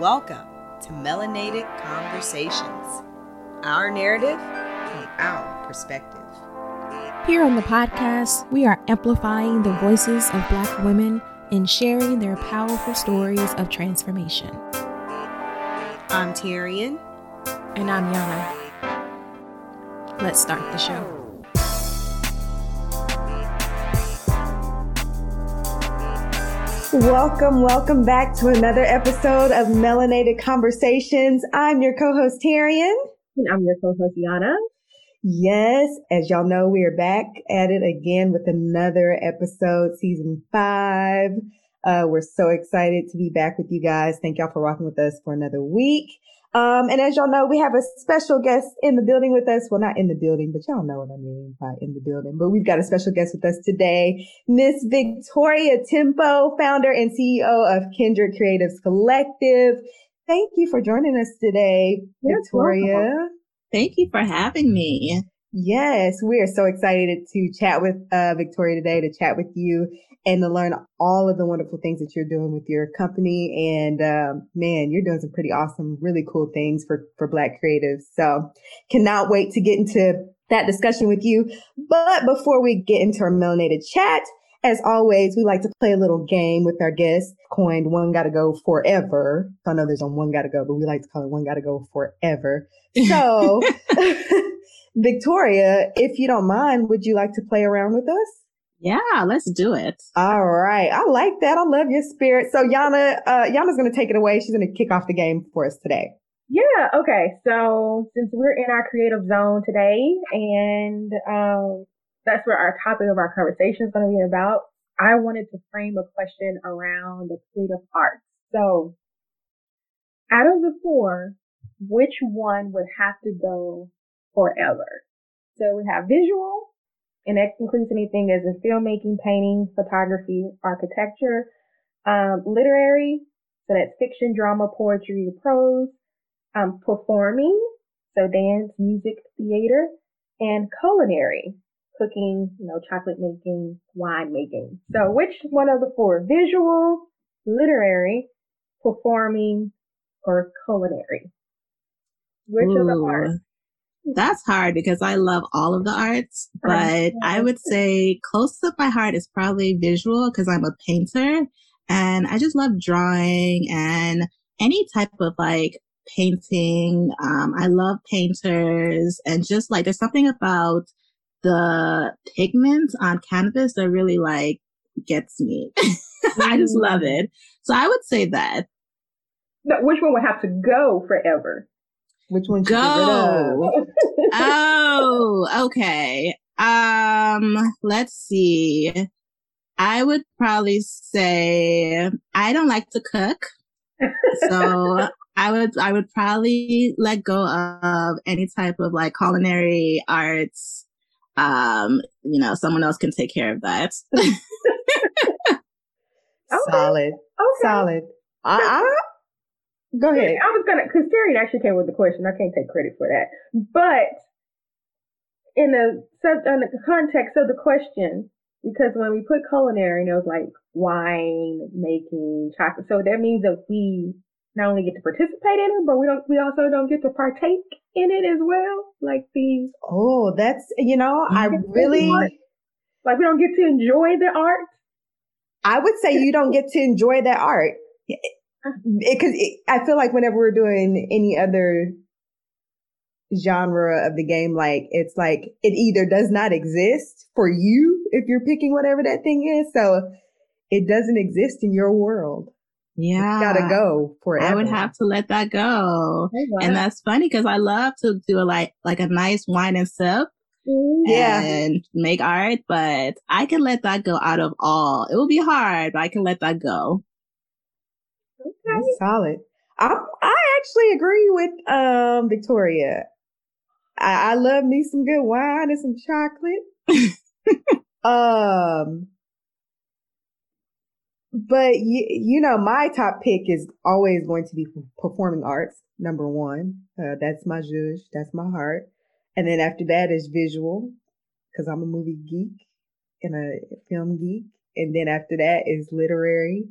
Welcome to Melanated Conversations, our narrative from our perspective. Here on the podcast, we are amplifying the voices of Black women and sharing their powerful stories of transformation. I'm Tyrian. And I'm Yana. Let's start the show. Welcome, welcome back to another episode of Melanated Conversations. I'm your co-host Tyrian. And I'm your co-host Yana. Yes, as y'all know, we are back at it again with another episode, season five. Uh, we're so excited to be back with you guys. Thank y'all for rocking with us for another week. Um, and as y'all know, we have a special guest in the building with us. Well, not in the building, but y'all know what I mean by in the building. But we've got a special guest with us today, Miss Victoria Tempo, founder and CEO of Kindred Creatives Collective. Thank you for joining us today, Victoria. Thank you for having me. Yes, we are so excited to chat with uh, Victoria today, to chat with you and to learn all of the wonderful things that you're doing with your company. And um, man, you're doing some pretty awesome, really cool things for for Black creatives. So cannot wait to get into that discussion with you. But before we get into our melanated chat, as always, we like to play a little game with our guests coined one gotta go forever. I know there's on one gotta go, but we like to call it one gotta go forever. So Victoria, if you don't mind, would you like to play around with us? Yeah, let's do it. All right. I like that. I love your spirit. So Yana, uh, Yana's going to take it away. She's going to kick off the game for us today. Yeah. Okay. So since we're in our creative zone today and, um, that's where our topic of our conversation is going to be about, I wanted to frame a question around the creative arts. So out of the four, which one would have to go forever? So we have visual, and that includes anything as in filmmaking, painting, photography, architecture, um, literary, so that's fiction, drama, poetry, prose, um, performing, so dance, music, theater, and culinary, cooking, you know, chocolate making, wine making. So which one of the four? Visual, literary, performing, or culinary? Which Ooh. of the arts? That's hard because I love all of the arts, but I would say close to my heart is probably visual because I'm a painter and I just love drawing and any type of like painting. Um, I love painters and just like there's something about the pigments on canvas that really like gets me. I just love mm. it. So I would say that. No, which one would have to go forever? Which one go? oh, okay. Um, let's see. I would probably say I don't like to cook. so I would, I would probably let go of any type of like culinary arts. Um, you know, someone else can take care of that. okay. Solid. Okay. Solid. I, I, Go ahead. I was gonna, because Terry actually came with the question. I can't take credit for that, but in the sub, in the context of the question, because when we put culinary, it was like wine making, chocolate. So that means that we not only get to participate in it, but we don't. We also don't get to partake in it as well. Like the oh, that's you know, I really like we don't get to enjoy the art. I would say you don't get to enjoy that art because I feel like whenever we're doing any other genre of the game, like it's like it either does not exist for you if you're picking whatever that thing is, so it doesn't exist in your world. Yeah. It's gotta go forever. I would have to let that go. And that's funny because I love to do a, like, like a nice wine and sip. Mm, yeah. And make art, but I can let that go out of all. It will be hard, but I can let that go. Okay. That's solid. I I actually agree with um Victoria. I, I love me some good wine and some chocolate. um but you, you know, my top pick is always going to be performing arts. Number one, uh, that's my zhuzh, that's my heart, and then after that is visual, because I'm a movie geek and a film geek, and then after that is literary,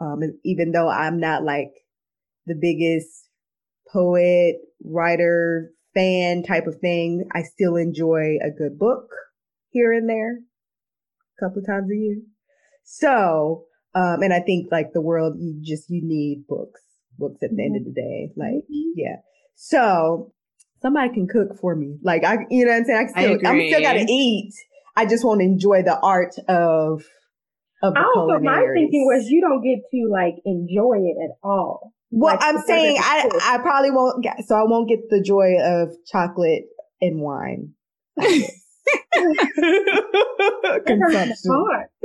um, even though I'm not like the biggest poet, writer, fan type of thing. I still enjoy a good book here and there a couple of times a year. So, um, and I think like the world, you just, you need books, books at the end of the day. Like, Mm-hmm. yeah. So somebody can cook for me. Like I, you know what I'm saying? I I still, I'm still gotta eat. I just want to enjoy the art of, of the Also, my thinking was you don't get to like enjoy it at all. Well, like, I'm saying I. I probably won't get, so I won't get the joy of chocolate and wine. Consumption.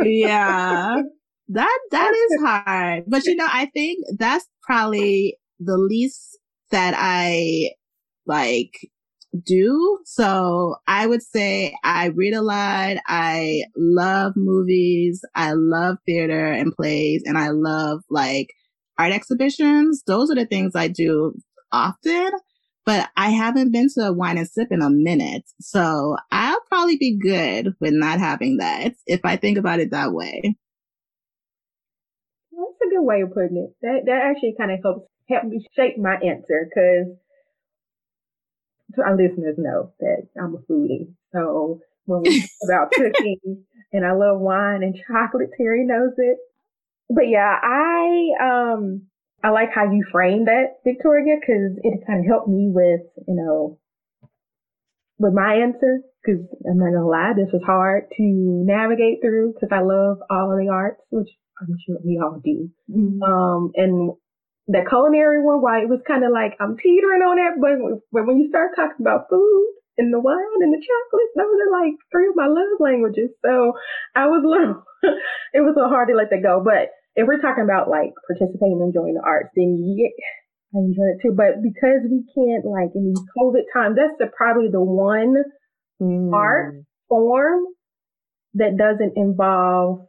yeah. That that is hard. But you know, I think that's probably the least that I like do. So I would say I read a lot. I love movies. I love theater and plays and I love like art exhibitions. Those are the things I do often, but I haven't been to a wine and sip in a minute. So I'll probably be good with not having that if I think about it that way. That's a good way of putting it. That that actually kind of helps help me shape my answer because our listeners know that I'm a foodie. So when we talk about cooking and I love wine and chocolate, Terry knows it. But yeah, I um I like how you framed that, Victoria, because it kind of helped me with you know with my answer. Because I'm not gonna lie, this was hard to navigate through because I love all of the arts, which I'm sure we all do. Mhm. Um, and the culinary one, why it was kind of like I'm teetering on that, but when, when you start talking about food and the wine and the chocolates, those are like three of my love languages. So I was little, it was a hard to let that go. But if we're talking about like participating and enjoying the arts, then yeah, I enjoy it too. But because we can't like in these COVID times, that's the, probably the one Mm. art form that doesn't involve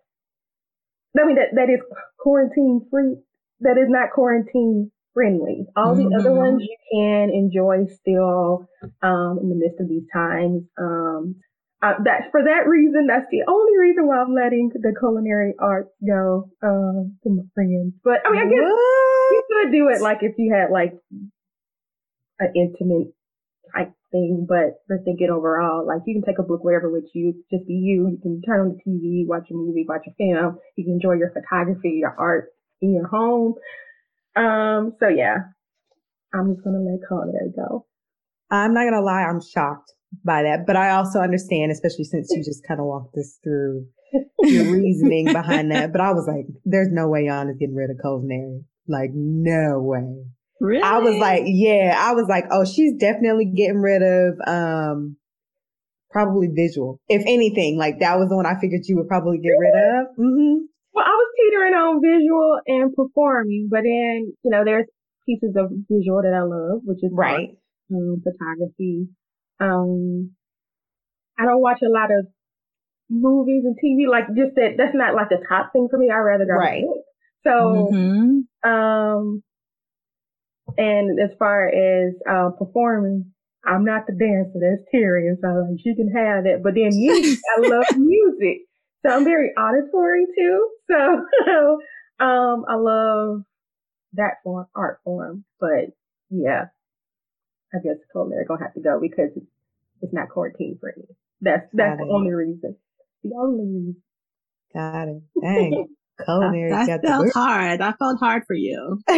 I mean that that is quarantine free that is not quarantine friendly. All the other Mhm. ones you can enjoy still um in the midst of these times. Um uh, that for that reason, that's the only reason why I'm letting the culinary arts go um to my friends. But I mean I guess you could do it like if you had like an intimate type thing, but we're thinking overall, like you can take a book wherever with you, just be you. You can turn on the TV, watch a movie, watch a film. You can enjoy your photography, your art in your home. Um, so yeah, I'm just gonna let culinary go. I'm not gonna lie, I'm shocked by that, but I also understand, especially since you just kind of walked us through your reasoning behind that. But I was like, there's no way Jan is getting rid of culinary. Like, no way. Really? I was like, yeah, I was like, oh, she's definitely getting rid of, um, probably visual. If anything, like that was the one I figured you would probably get rid of. hmm was teetering on visual and performing, but then you know there's pieces of visual that I love, which is art. Right. um, photography. Um, I don't watch a lot of movies and TV, like just that, that's not like the top thing for me. I rather go Right. So, Mhm. um, and as far as, uh, performing, I'm not the dancer. That's Terry. And so like, she can have that. But then music, I love music. So I'm very auditory too. So, um, I love that form, art form. But yeah, I guess culinary gonna have to go because it's, it's not quarantine friendly. That's that's Got the it. only reason. The only reason. Got it. Dang. That, Culinary that got felt the hard. That felt hard for you.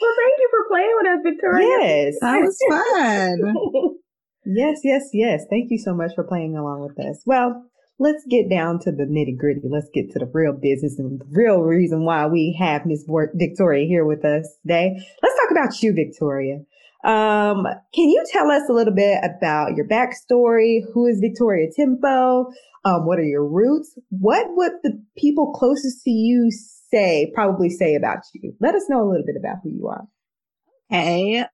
Well, thank you for playing with us, Victoria. yes. That was fun. Yes, yes, yes. Thank you so much for playing along with us. Well, let's get down to the nitty gritty. Let's get to the real business and the real reason why we have Miss Victoria here with us today. Let's talk about you, Victoria. Um, can you tell us a little bit about your backstory? Who is Victoria Tempo? Um, what are your roots? What would the people closest to you say, probably say about you? Let us know a little bit about who you are. Hey,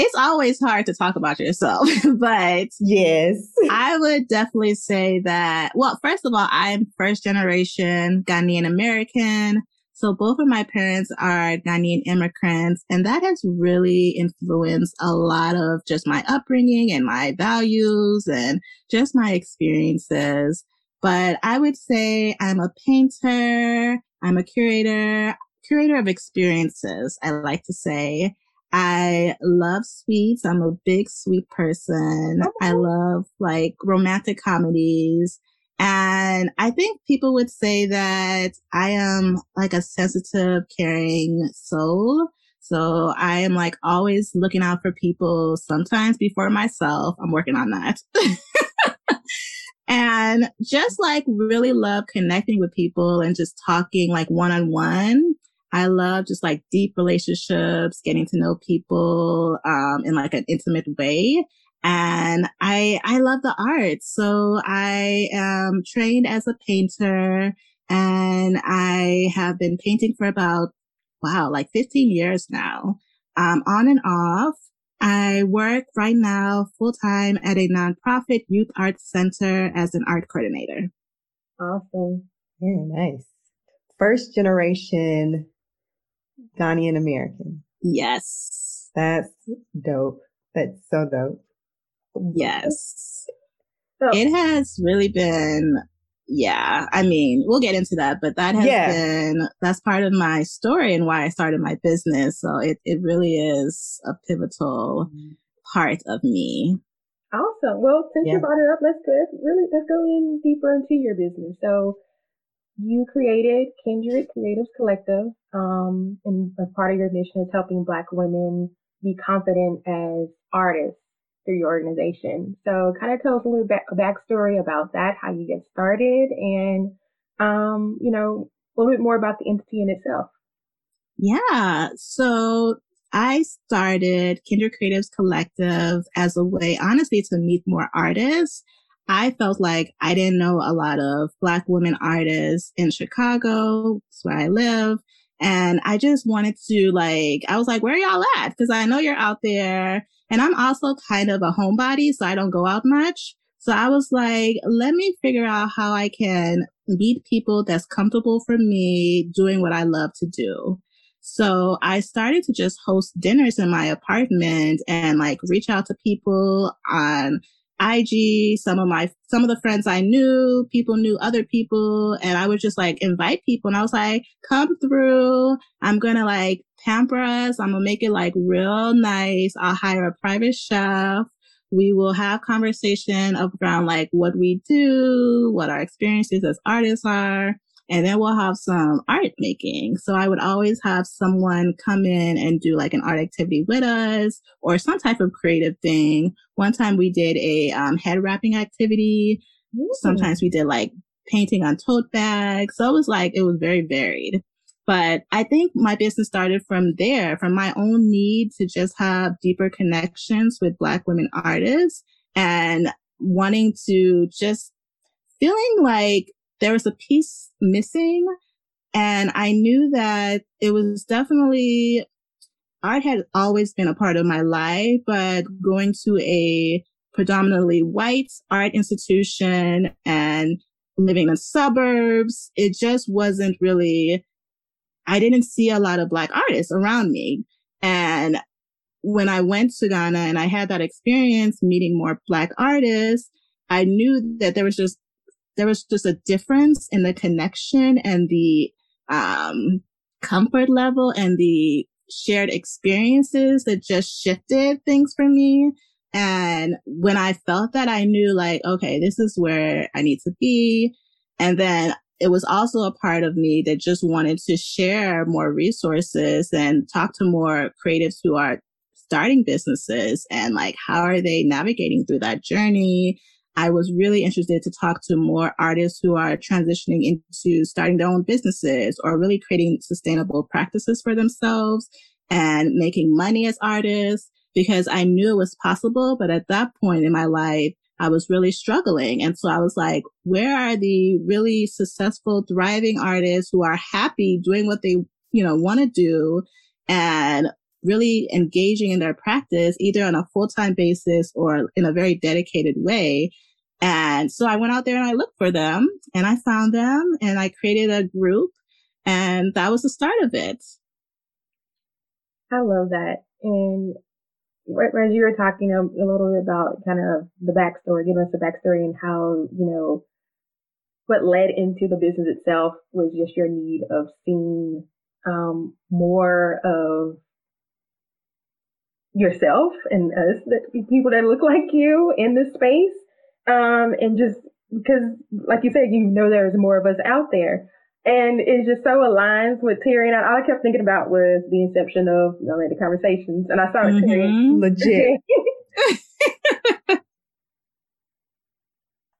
it's always hard to talk about yourself, but Yes. I would definitely say that, well, first of all, I'm first generation Ghanaian American. So both of my parents are Ghanaian immigrants and that has really influenced a lot of just my upbringing and my values and just my experiences. But I would say I'm a painter. I'm a curator, curator of experiences. I like to say I love sweets. I'm a big sweet person. Oh, okay. I love like romantic comedies. And I think people would say that I am like a sensitive, caring soul. So I am like always looking out for people, sometimes before myself. I'm working on that. and just like really love connecting with people and just talking like one on one. I love just like deep relationships, getting to know people, um, in like an intimate way. And I, I love the arts. So I am trained as a painter and I have been painting for about, wow, like 15 years now, um, on and off. I work right now full time at a nonprofit youth arts center as an art coordinator. Awesome. Very nice. First generation Ghanaian American. Yes. That's dope. That's so dope. Yes. So, it has really been, yeah. I mean, we'll get into that, but that has yeah. been, that's part of my story and why I started my business. So it, it really is a pivotal part of me. Awesome. Well, since yeah. you brought it up, let's go, really, let's go in deeper into your business. So you created Kindred Creatives Collective, um, and a part of your mission is helping Black women be confident as artists through your organization. So kind of tell us a little bit a backstory about that, how you get started and, um, you know, a little bit more about the entity in itself. Yeah. So I started Kindred Creatives Collective as a way, honestly, to meet more artists. I felt like I didn't know a lot of Black women artists in Chicago. That's where I live. And I just wanted to like, I was like, where y'all at? Cause I know you're out there and I'm also kind of a homebody, so I don't go out much. So I was like, let me figure out how I can meet people that's comfortable for me doing what I love to do. So I started to just host dinners in my apartment and like reach out to people on IG, some of my, some of the friends I knew, people knew other people, and I would just like invite people. And I was like, come through. I'm to like pamper us. I'm to make it like real nice. I'll hire a private chef. We will have conversation around like what we do, what our experiences as artists are. And then we'll have some art making. So I would always have someone come in and do like an art activity with us or some type of creative thing. One time we did a um, head wrapping activity. Ooh. Sometimes we did like painting on tote bags. So it was like, it was very varied. But I think my business started from there, from my own need to just have deeper connections with Black women artists and wanting to just feeling like there was a piece missing. And I knew that it was definitely, art had always been a part of my life, but going to a predominantly white art institution and living in suburbs, it just wasn't really, I didn't see a lot of black artists around me. And when I went to Ghana and I had that experience meeting more black artists, I knew that there was just there was just a difference in the connection and the um, comfort level and the shared experiences that just shifted things for me. And when I felt that, I knew like, okay, this is where I need to be. And then it was also a part of me that just wanted to share more resources and talk to more creatives who are starting businesses and like, how are they navigating through that journey? I was really interested to talk to more artists who are transitioning into starting their own businesses or really creating sustainable practices for themselves and making money as artists because I knew it was possible. But at that point in my life, I was really struggling. And so I was like, where are the really successful, thriving artists who are happy doing what they, you know, want to do and really engaging in their practice either on a full-time basis or in a very dedicated way. And so I went out there and I looked for them and I found them and I created a group and that was the start of it. I love that. And as you were talking a, a little bit about kind of the backstory, giving us the backstory and how, you know, what led into the business itself was just your need of seeing um, more of yourself and us, that people that look like you in this space, um, and just because, like you said, you know there's more of us out there. And it just so aligns with Terry and I. All I kept thinking about was the inception of you know, the conversations, and I saw it. Mm-hmm. Legit.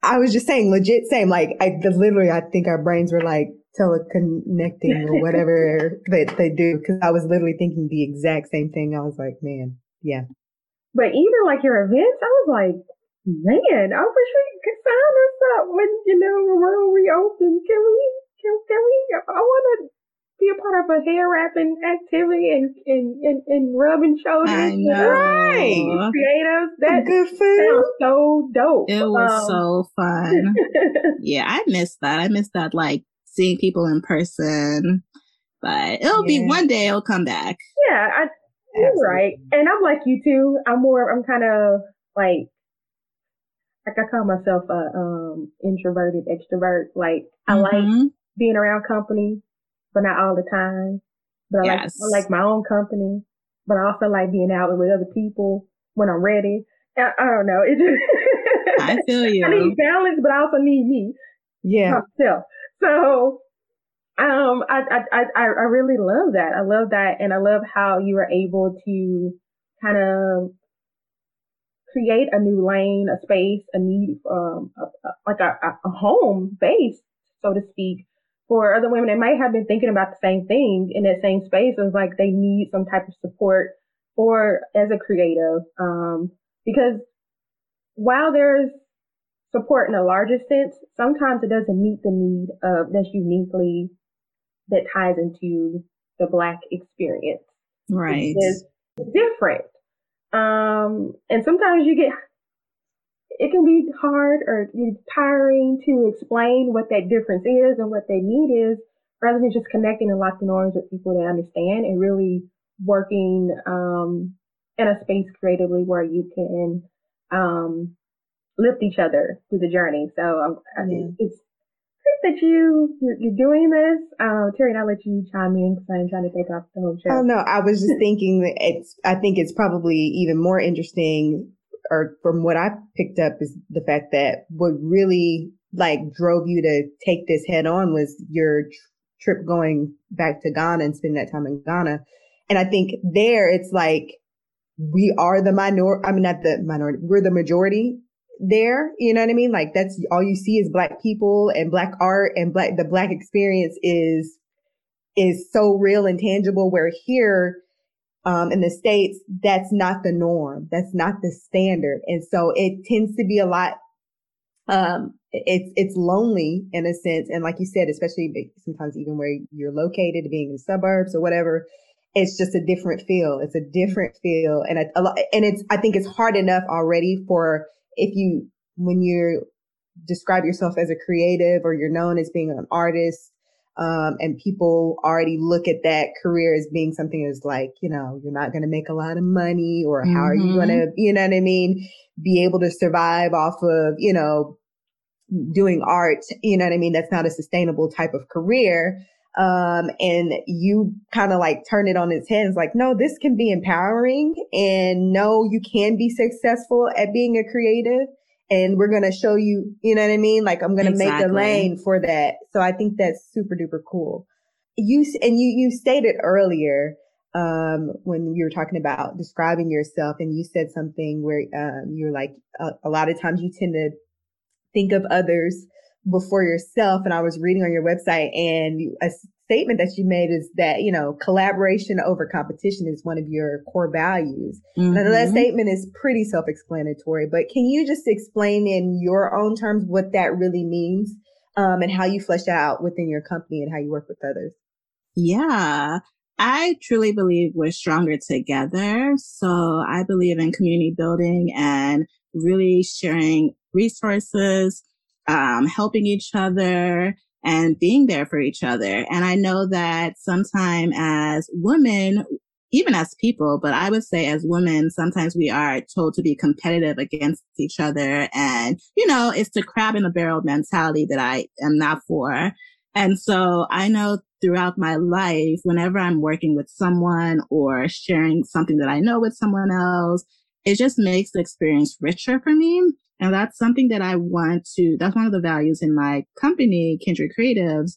I was just saying, legit same. Like, I literally, I think our brains were like teleconnecting or whatever that they do. Because I was literally thinking the exact same thing. I was like, man, yeah. But even like your events, I was like, man, I wish we could sign us up when you know the world reopens. Can we? Can, can we? I want to be a part of a hair wrapping activity and and and, and rubbing shoulders. I know. Right. Creative. That good food. sounds so dope. It was Um, so fun. yeah, I missed that. I missed that, like seeing people in person. But it'll be one day. It'll come back. yeah, I, you're Absolutely. right. And I'm like you too. I'm more. I'm kind of like. Like I call myself a um introverted extrovert. Like I like Mhm. being around company, but not all the time. But I Yes. like I like my own company, but I also like being out with other people when I'm ready. I, I don't know. It just I feel you. I need balance, but I also need me Yeah. myself. So um I, I I I really love that. I love that and I love how you were able to kind of create a new lane, a space, a need, um, a, a, like a, a- a home base, so to speak, for other women that might have been thinking about the same thing in that same space. It's like they need some type of support for as a creative, um, because while there's support in a larger sense, sometimes it doesn't meet the need of that's uniquely that ties into the black experience right. is different. Um, and sometimes you get, it can be hard or tiring to explain what that difference is and what they need is rather than just connecting and locking arms with people that understand and really working, um, in a space creatively where you can, um, lift each other through the journey. So um, I Yeah. it's great that you, you're, you're doing this. Um, Terry, and I'll let you chime in because I'm trying to take off the whole show. Oh no, I was just thinking that it's. I think it's probably even more interesting, or from what I picked up, is the fact that what really like drove you to take this head on was your tr- trip going back to Ghana and spending that time in Ghana, and I think there it's like we are the minor. I mean, not the minority. We're the majority there. You know what I mean? Like that's all you see is black people and black art and black. The black experience is is so real and tangible where here um, in the states that's not the norm that's not the standard and so it tends to be a lot um, it's it's lonely in a sense and like you said especially sometimes even where you're located being in the suburbs or whatever it's just a different feel it's a different feel and a, a lot and it's i think it's hard enough already for if you when you describe yourself as a creative or you're known as being an artist um, and people already look at that career as being something that's like, you know, you're not going to make a lot of money or how are you Mhm. going to, you know what I mean? Be able to survive off of, you know, doing art, you know what I mean? That's not a sustainable type of career. Um, and you kind of like turn it on its head. It's like, no, this can be empowering and no, you can be successful at being a creative and we're going to show you, you know what I mean? Like I'm going to make a lane for that. So I think that's super duper cool. You, and you, you stated earlier, um, when you were talking about describing yourself and you said something where, um, you're like, a, a lot of times you tend to think of others before yourself. And I was reading on your website and you, a statement that you made is that, you know, collaboration over competition is one of your core values. Now, that statement is pretty self-explanatory, but can you just explain in your own terms what that really means, um, and how you flesh that out within your company and how you work with others? Yeah. I truly believe we're stronger together. So I believe in community building and really sharing resources, um, helping each other and being there for each other. And I know that sometime as women, even as people, but I would say as women, sometimes we are told to be competitive against each other. And, you know, it's the crab in the barrel mentality that I am not for. And so I know throughout my life, whenever I'm working with someone or sharing something that I know with someone else, it just makes the experience richer for me. And that's something that I want to, that's one of the values in my company, Kindred Creatives.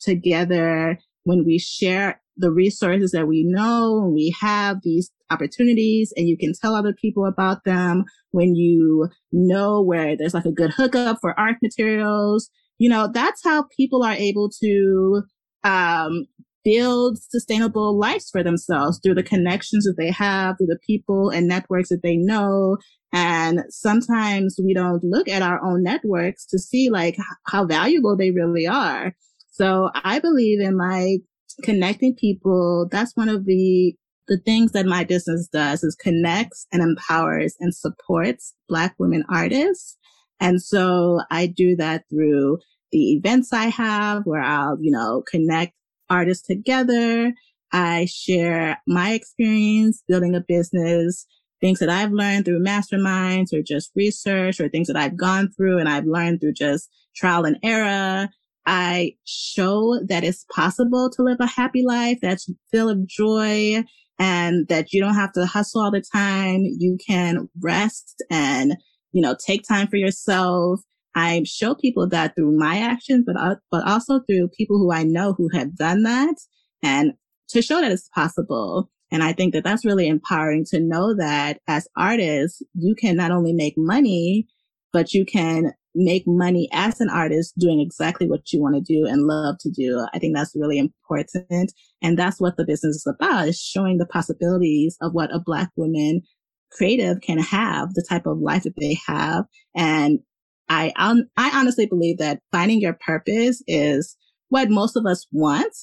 Together, when we share the resources that we know, we have these opportunities and you can tell other people about them when you know where there's like a good hookup for art materials. You know, that's how people are able to um, build sustainable lives for themselves through the connections that they have, through the people and networks that they know. And sometimes we don't look at our own networks to see like how valuable they really are. So I believe in like connecting people. That's one of the the things that my business does is connects and empowers and supports Black women artists. And so I do that through the events I have where I'll, you know, connect artists together. I share my experience building a business, things that I've learned through masterminds or just research or things that I've gone through and I've learned through just trial and error. I show that it's possible to live a happy life that's full of joy and that you don't have to hustle all the time. You can rest and, you know, take time for yourself I show people that through my actions, but, uh, but also through people who I know who have done that and to show that it's possible. And I think that that's really empowering to know that as artists, you can not only make money, but you can make money as an artist doing exactly what you want to do and love to do. I think that's really important. And that's what the business is about is showing the possibilities of what a black woman creative can have, the type of life that they have and I, um, I honestly believe that finding your purpose is what most of us want.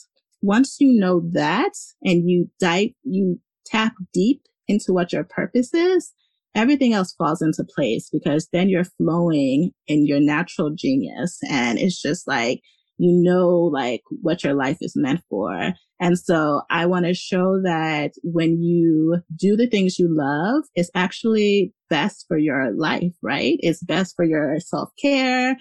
Once you know that and you dive, you tap deep into what your purpose is, everything else falls into place because then you're flowing in your natural genius. And it's just like, you know, like what your life is meant for. And so I want to show that when you do the things you love, it's actually best for your life, right? It's best for your self care.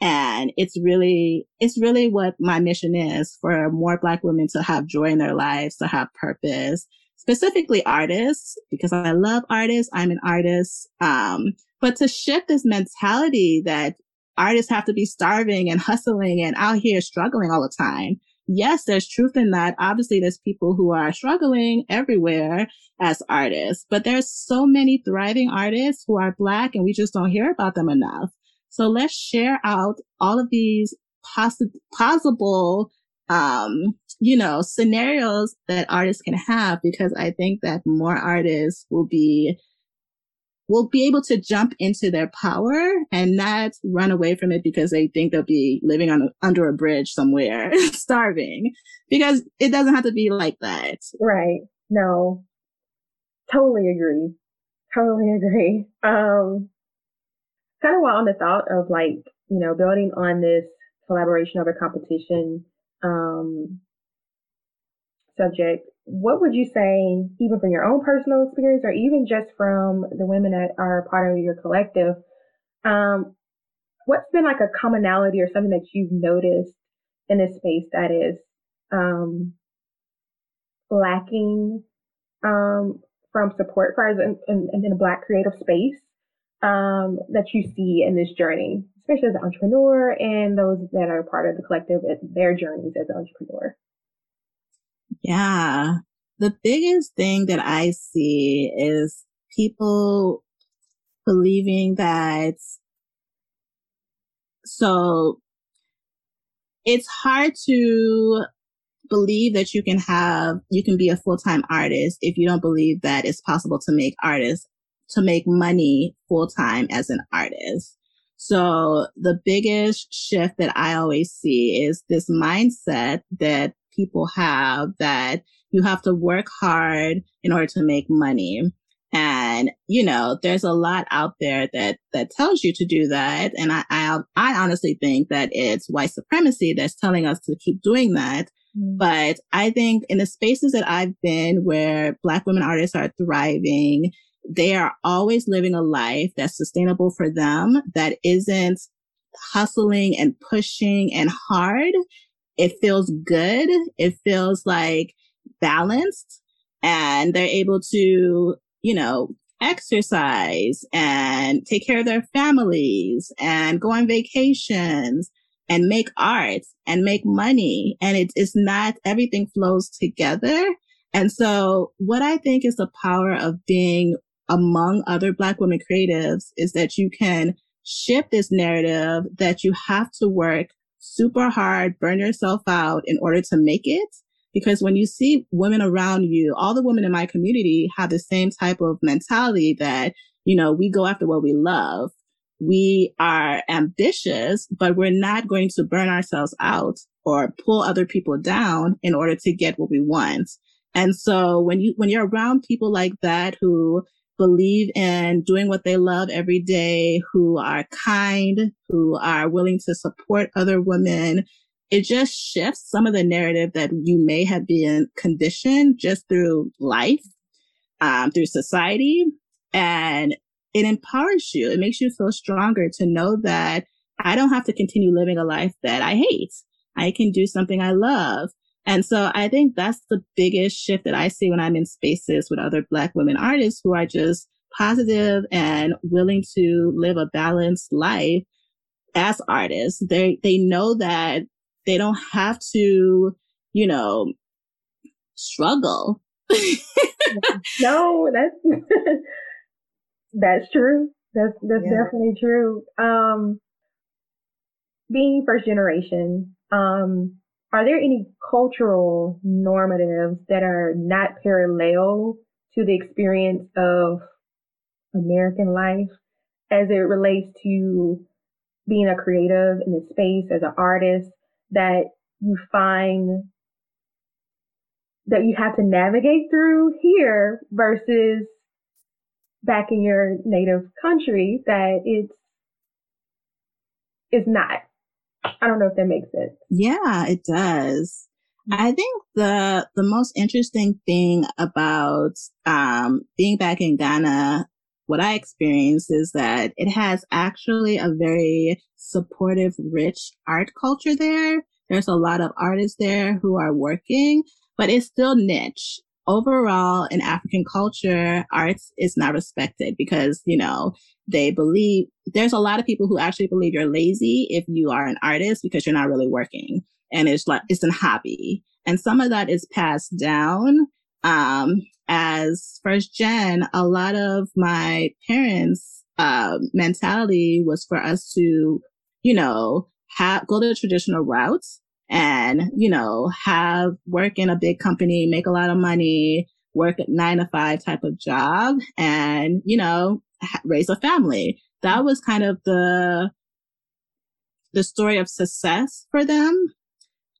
And it's really, it's really what my mission is for more Black women to have joy in their lives, to have purpose, specifically artists, because I love artists. I'm an artist. Um, but to shift this mentality that artists have to be starving and hustling and out here struggling all the time yes, there's truth in that. Obviously, there's people who are struggling everywhere as artists, but there's so many thriving artists who are Black and we just don't hear about them enough. So let's share out all of these poss- possible, um, you know, scenarios that artists can have because I think that more artists will be will be able to jump into their power and not run away from it because they think they'll be living on under a bridge somewhere, starving. Because it doesn't have to be like that. Right. No. Totally agree. Totally agree. Um, kind of while on the thought of like, you know, building on this collaboration over competition, um, subject, what would you say, even from your own personal experience or even just from the women that are part of your collective, um, what's been like a commonality or something that you've noticed in this space that is um, lacking um, from support for us in, in, in Black creative space um, that you see in this journey, especially as an entrepreneur and those that are part of the collective, their journeys as an entrepreneur? Yeah. The biggest thing that I see is people believing that so it's hard to believe that you can have you can be a full-time artist if you don't believe that it's possible to make artists to make money full-time as an artist. So the biggest shift that I always see is this mindset that people have that you have to work hard in order to make money. And, you know, there's a lot out there that, that tells you to do that. And I, I, I honestly think that it's white supremacy that's telling us to keep doing that. Mm. But I think in the spaces that I've been where Black women artists are thriving, they are always living a life that's sustainable for them, that isn't hustling and pushing and hard. It feels good. It feels like balanced and they're able to, you know, exercise and take care of their families and go on vacations and make art and make money. And it's, it's not everything flows together. And so what I think is the power of being among other Black women creatives is that you can shift this narrative that you have to work super hard, burn yourself out in order to make it. Because when you see women around you, all the women in my community have the same type of mentality that, you know, we go after what we love we are ambitious, but we're not going to burn ourselves out or pull other people down in order to get what we want. And so when you, when you're around people like that who believe in doing what they love every day, who are kind, who are willing to support other women, it just shifts some of the narrative that you may have been conditioned just through life, um, through society. And it empowers you. It makes you feel stronger to know that I don't have to continue living a life that I hate. I can do something I love. And so I think that's the biggest shift that I see when I'm in spaces with other Black women artists who are just positive and willing to live a balanced life as artists. They, they know that they don't have to, you know, struggle. no, that's That's true. That's that's yeah. definitely true. Um, being first generation, um, are there any cultural normatives that are not parallel to the experience of American life as it relates to being a creative in the space as an artist that you find that you have to navigate through here versus back in your native country that it's is not. I don't know if that makes sense. Yeah, it does. I think the the most interesting thing about um, being back in Ghana, what I experienced is that it has actually a very supportive, rich art culture there. There's a lot of artists there who are working, but it's still niche overall in African culture, arts is not respected because, you know, they believe there's a lot of people who actually believe you're lazy if you are an artist because you're not really working. And it's like, it's a hobby. And some of that is passed down. Um, as first gen, a lot of my parents, uh, mentality was for us to, you know, have, go the traditional routes and, you know, have work in a big company, make a lot of money, work at nine to five type of job and, you know, ha- raise a family. That was kind of the, the story of success for them.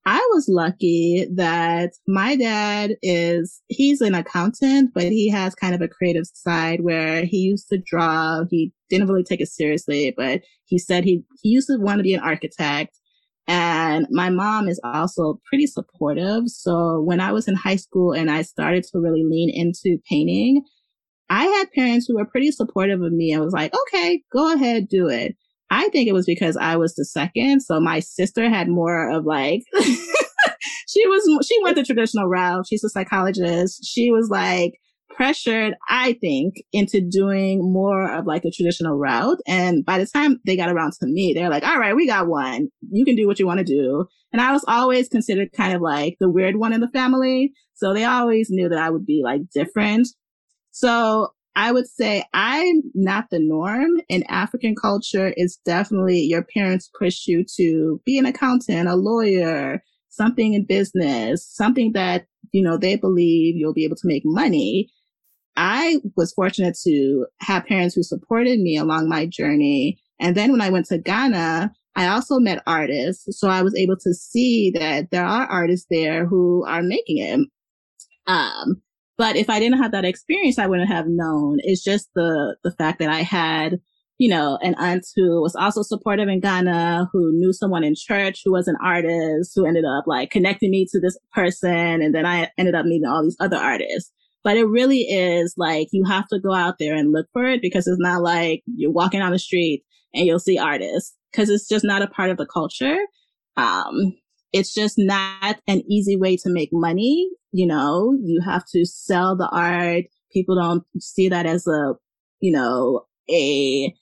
I was lucky that my dad is, he's an accountant, but he has kind of a creative side where he used to draw. He didn't really take it seriously, but he said he, he used to want to be an architect and my mom is also pretty supportive. So when I was in high school and I started to really lean into painting, I had parents who were pretty supportive of me. I was like, okay, go ahead, do it. I think it was because I was the second. So my sister had more of like, she was, she went the traditional route. She's a psychologist. She was like, pressured, I think, into doing more of like a traditional route. And by the time they got around to me, they're like, all right, we got one. You can do what you want to do. And I was always considered kind of like the weird one in the family. So they always knew that I would be like different. So I would say I'm not the norm in African culture. It's definitely your parents push you to be an accountant, a lawyer, something in business, something that, you know, they believe you'll be able to make money. I was fortunate to have parents who supported me along my journey. And then when I went to Ghana, I also met artists. So I was able to see that there are artists there who are making it. Um, but if I didn't have that experience, I wouldn't have known. It's just the, the fact that I had you know, an aunt who was also supportive in Ghana, who knew someone in church who was an artist, who ended up like connecting me to this person. And then I ended up meeting all these other artists. But it really is like you have to go out there and look for it because it's not like you're walking on the street and you'll see artists because it's just not a part of the culture. Um, it's just not an easy way to make money. You know, you have to sell the art. People don't see that as a, you know, a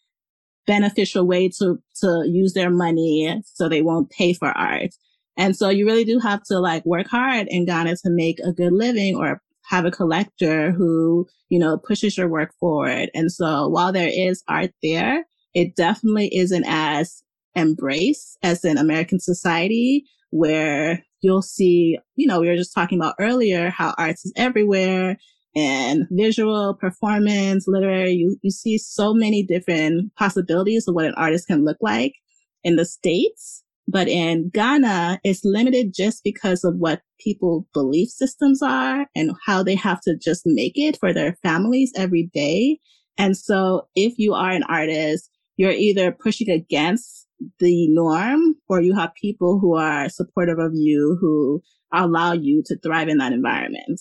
beneficial way to, to use their money so they won't pay for art. And so you really do have to like work hard in Ghana to make a good living or have a collector who, you know, pushes your work forward. And so while there is art there, it definitely isn't as embraced as in American society where you'll see, you know, we were just talking about earlier how arts is everywhere and visual performance, literary, you, you see so many different possibilities of what an artist can look like in the States. But in Ghana, it's limited just because of what people belief systems are and how they have to just make it for their families every day. And so if you are an artist, you're either pushing against the norm or you have people who are supportive of you who allow you to thrive in that environment.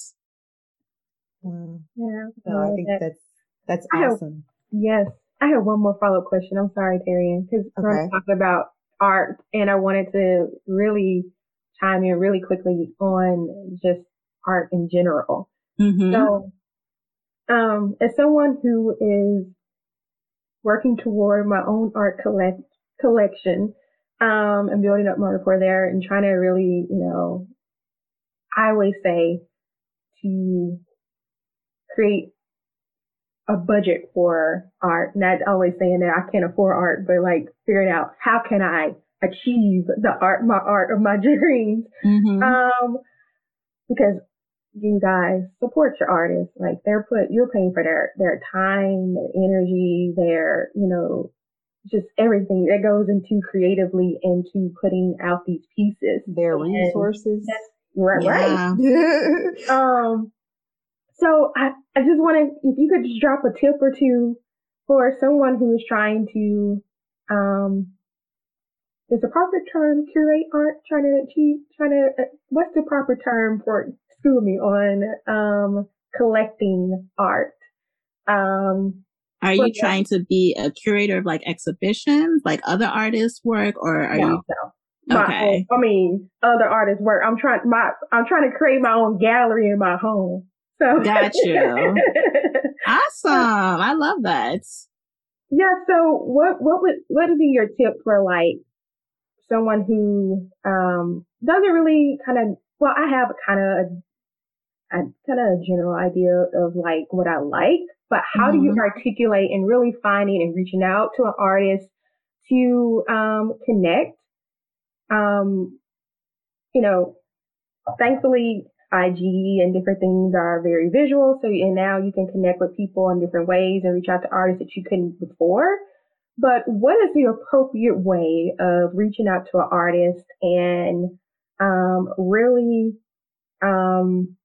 Mm. Yeah. No, I think that's that's awesome. Have, yes. I have one more follow up question. I'm sorry, Terry, because okay. we're talking about art and I wanted to really chime in really quickly on just art in general. Mm-hmm. So, um, as someone who is working toward my own art collect collection, um, and building up my rapport there and trying to really, you know, I always say to create a budget for art. Not always saying that I can't afford art, but like figuring out how can I achieve the art, my art of my dreams. Mm-hmm. Um, because you guys support your artists. Like they're put, you're paying for their, their time, their energy, their, you know, just everything that goes into creatively into putting out these pieces. Their resources. Right, yeah. right. um, so I, I just want to, if you could just drop a tip or two for someone who is trying to, um, is the proper term curate art, trying to achieve, trying to, uh, what's the proper term for, school me on, um, collecting art? Um, are you trying to be a curator of like exhibitions, like other artists' work, or are no, you? No. My, okay. I mean, other artists' work. I'm trying my I'm trying to create my own gallery in my home. So got you. awesome. I love that. Yeah. So what, what would, what would be your tip for like someone who, um, doesn't really kind of, well, I have kind of a, a kind of a general idea of like what I like, but how mm-hmm. do you mm-hmm. articulate and really finding and reaching out to an artist to, um, connect? Um, you know, thankfully IG and different things are very visual. So, and now you can connect with people in different ways and reach out to artists that you couldn't before. But what is the appropriate way of reaching out to an artist and um, really um,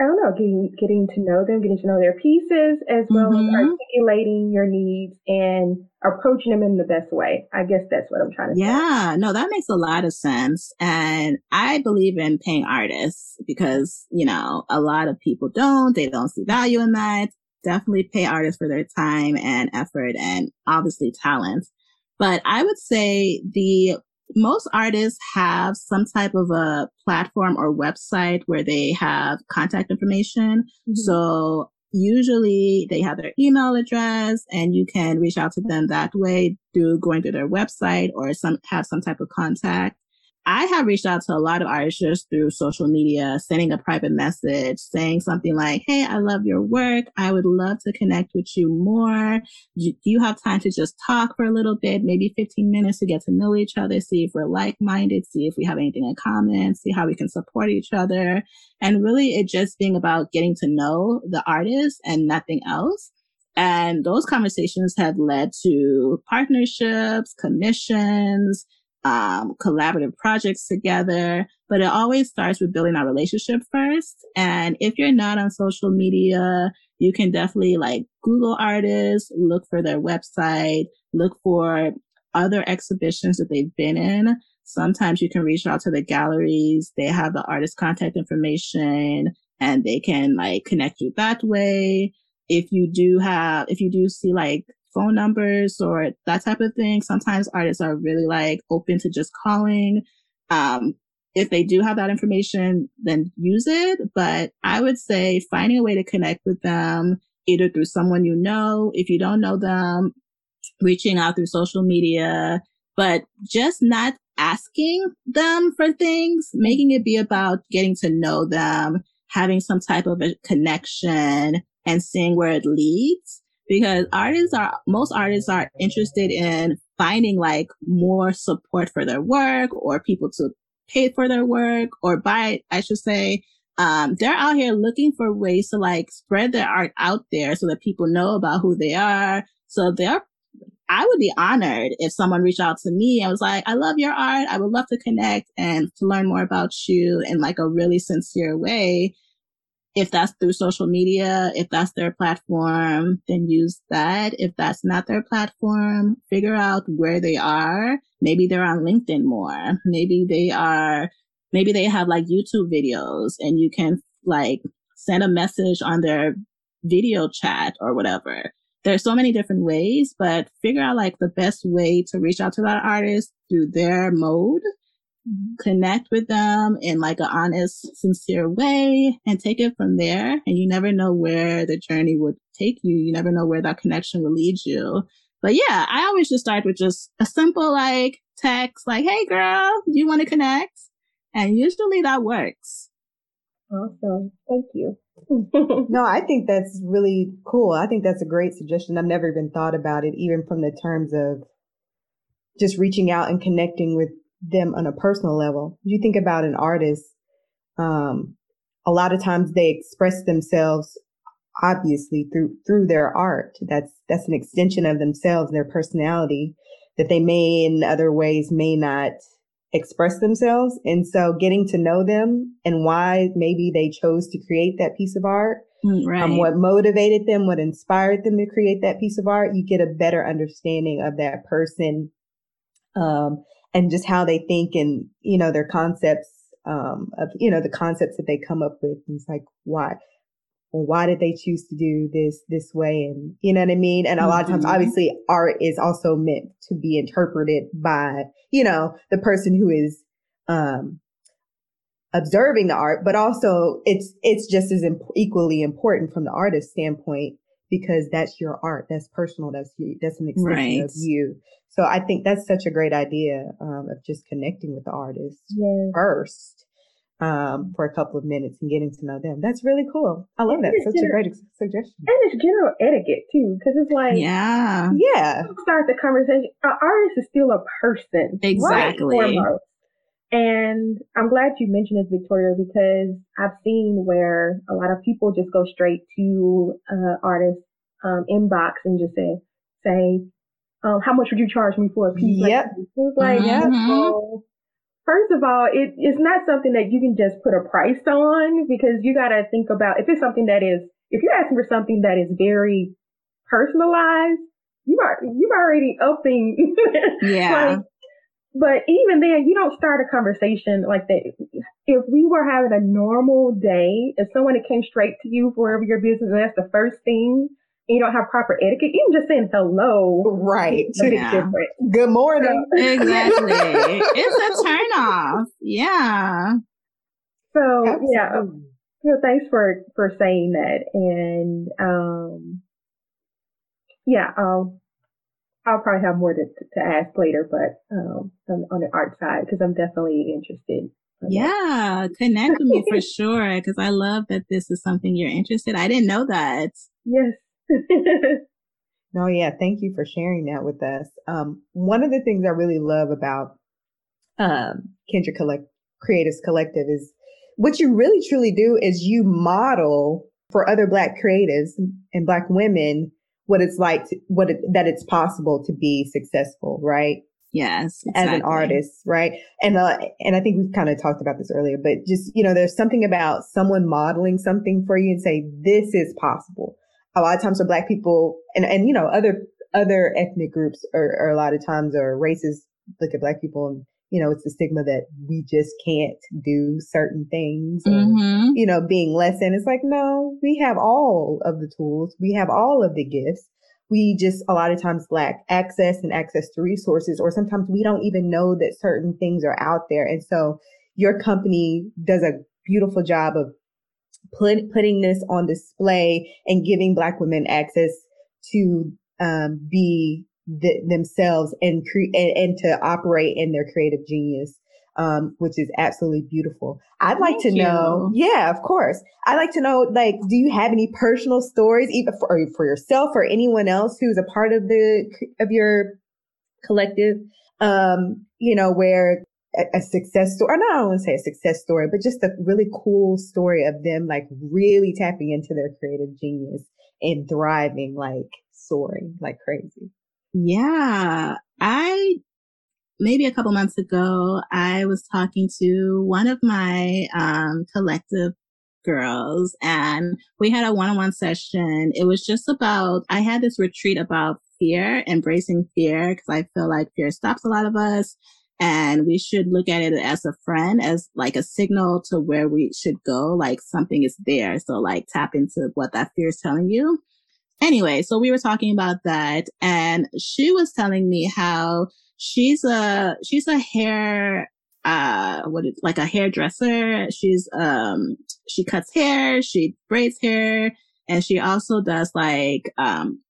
I don't know, getting getting to know them, getting to know their pieces, as well mm-hmm. as articulating your needs and approaching them in the best way. I guess that's what I'm trying to yeah, say. Yeah, no, that makes a lot of sense. And I believe in paying artists because, you know, a lot of people don't, they don't see value in that. Definitely pay artists for their time and effort and obviously talent. But I would say the most artists have some type of a platform or website where they have contact information. Mm-hmm. So usually they have their email address and you can reach out to them that way through going to their website or some have some type of contact. I have reached out to a lot of artists just through social media, sending a private message, saying something like, Hey, I love your work. I would love to connect with you more. Do you have time to just talk for a little bit, maybe 15 minutes to get to know each other, see if we're like minded, see if we have anything in common, see how we can support each other. And really it just being about getting to know the artist and nothing else. And those conversations have led to partnerships, commissions, um, collaborative projects together. But it always starts with building our relationship first. And if you're not on social media, you can definitely like Google artists, look for their website, look for other exhibitions that they've been in. Sometimes you can reach out to the galleries. They have the artist contact information and they can like connect you that way. If you do have, if you do see like phone numbers or that type of thing, sometimes artists are really like open to just calling. Um, if they do have that information, then use it. But I would say finding a way to connect with them, either through someone you know, if you don't know them, reaching out through social media, but just not asking them for things, making it be about getting to know them, having some type of a connection and seeing where it leads. Because artists are, most artists are interested in finding like more support for their work or people to pay for their work or buy, it, I should say. Um, they're out here looking for ways to like spread their art out there so that people know about who they are. So they're I would be honored if someone reached out to me and was like, I love your art. I would love to connect and to learn more about you in like a really sincere way. If that's through social media, if that's their platform, then use that. If that's not their platform, figure out where they are. Maybe they're on LinkedIn more. Maybe they are, maybe they have like YouTube videos and you can like send a message on their video chat or whatever there's so many different ways, but figure out like the best way to reach out to that artist through their mode, mm-hmm. connect with them in like an honest, sincere way and take it from there. And you never know where the journey would take you. You never know where that connection will lead you. But yeah, I always just start with just a simple like text, like, Hey girl, do you want to connect? And usually that works. Awesome. Thank you. no, I think that's really cool. I think that's a great suggestion. I've never even thought about it, even from the terms of just reaching out and connecting with them on a personal level. You think about an artist, um, a lot of times they express themselves obviously through through their art. That's that's an extension of themselves, their personality that they may in other ways may not express themselves. And so getting to know them and why maybe they chose to create that piece of art, mm, right. um, what motivated them, what inspired them to create that piece of art, you get a better understanding of that person, um, and just how they think and, you know, their concepts, um, of, you know, the concepts that they come up with. And it's like, why? well, why did they choose to do this this way? And you know what I mean? And a lot of times, mm-hmm. obviously, art is also meant to be interpreted by, you know, the person who is, um, observing the art, but also it's, it's just as imp- equally important from the artist's standpoint because that's your art. That's personal. That's you. That's an extension right. of you. So I think that's such a great idea, um, of just connecting with the artist yes. first um, for a couple of minutes and getting to know them. That's really cool. I love and that. Such general, a great suggestion. And it's general etiquette too, because it's like, yeah, yeah. Start the conversation. An artist is still a person, exactly. Right, and I'm glad you mentioned this, Victoria, because I've seen where a lot of people just go straight to uh, artists um, inbox and just say, say, um, how much would you charge me for a piece? Yep. Like, like mm-hmm. First of all, it, it's not something that you can just put a price on because you got to think about if it's something that is, if you're asking for something that is very personalized, you are, you already upping. Yeah. like, but even then, you don't start a conversation like that. If we were having a normal day, if someone came straight to you for your business, and that's the first thing, you don't have proper etiquette, even just saying hello, right? Yeah. Good morning. exactly. it's a turn off. Yeah. So Absolutely. yeah. So thanks for for saying that, and um, yeah, I'll I'll probably have more to to ask later, but um, on, on the art side because I'm definitely interested. Yeah, connect with me for sure because I love that this is something you're interested. I didn't know that. Yes. no, yeah. Thank you for sharing that with us. Um, one of the things I really love about, um, Kindred Collect Creatives Collective is what you really truly do is you model for other black creatives and black women what it's like to, what it, that it's possible to be successful, right? Yes, exactly. as an artist, right? And uh, and I think we've kind of talked about this earlier, but just you know, there's something about someone modeling something for you and say this is possible. A lot of times for Black people, and and you know, other other ethnic groups, or, or a lot of times, or races look at Black people and you know, it's the stigma that we just can't do certain things, mm-hmm. you know, being less than. It's like, no, we have all of the tools. We have all of the gifts. We just a lot of times lack access and access to resources, or sometimes we don't even know that certain things are out there. And so your company does a beautiful job of put, putting this on display and giving Black women access to um, be the, themselves and create and, and, to operate in their creative genius. Um, which is absolutely beautiful. I'd like Thank to know, yeah, of course. I'd like to know, like, do you have any personal stories, even for, for yourself or anyone else who's a part of the, of your collective, um, you know, where a, a success story, or not, I don't want to say a success story, but just a really cool story of them, like really tapping into their creative genius and thriving, like soaring like crazy. Yeah, I maybe a couple months ago, I was talking to one of my um, collective girls and we had a one-on-one session. It was just about, I had this retreat about fear, embracing fear, because I feel like fear stops a lot of us and we should look at it as a friend, as like a signal to where we should go, like something is there. So like tap into what that fear is telling you. Anyway, so we were talking about that and she was telling me how she's a, she's a hair, uh, what is like a hairdresser. She's, um, she cuts hair, she braids hair, and she also does like, um,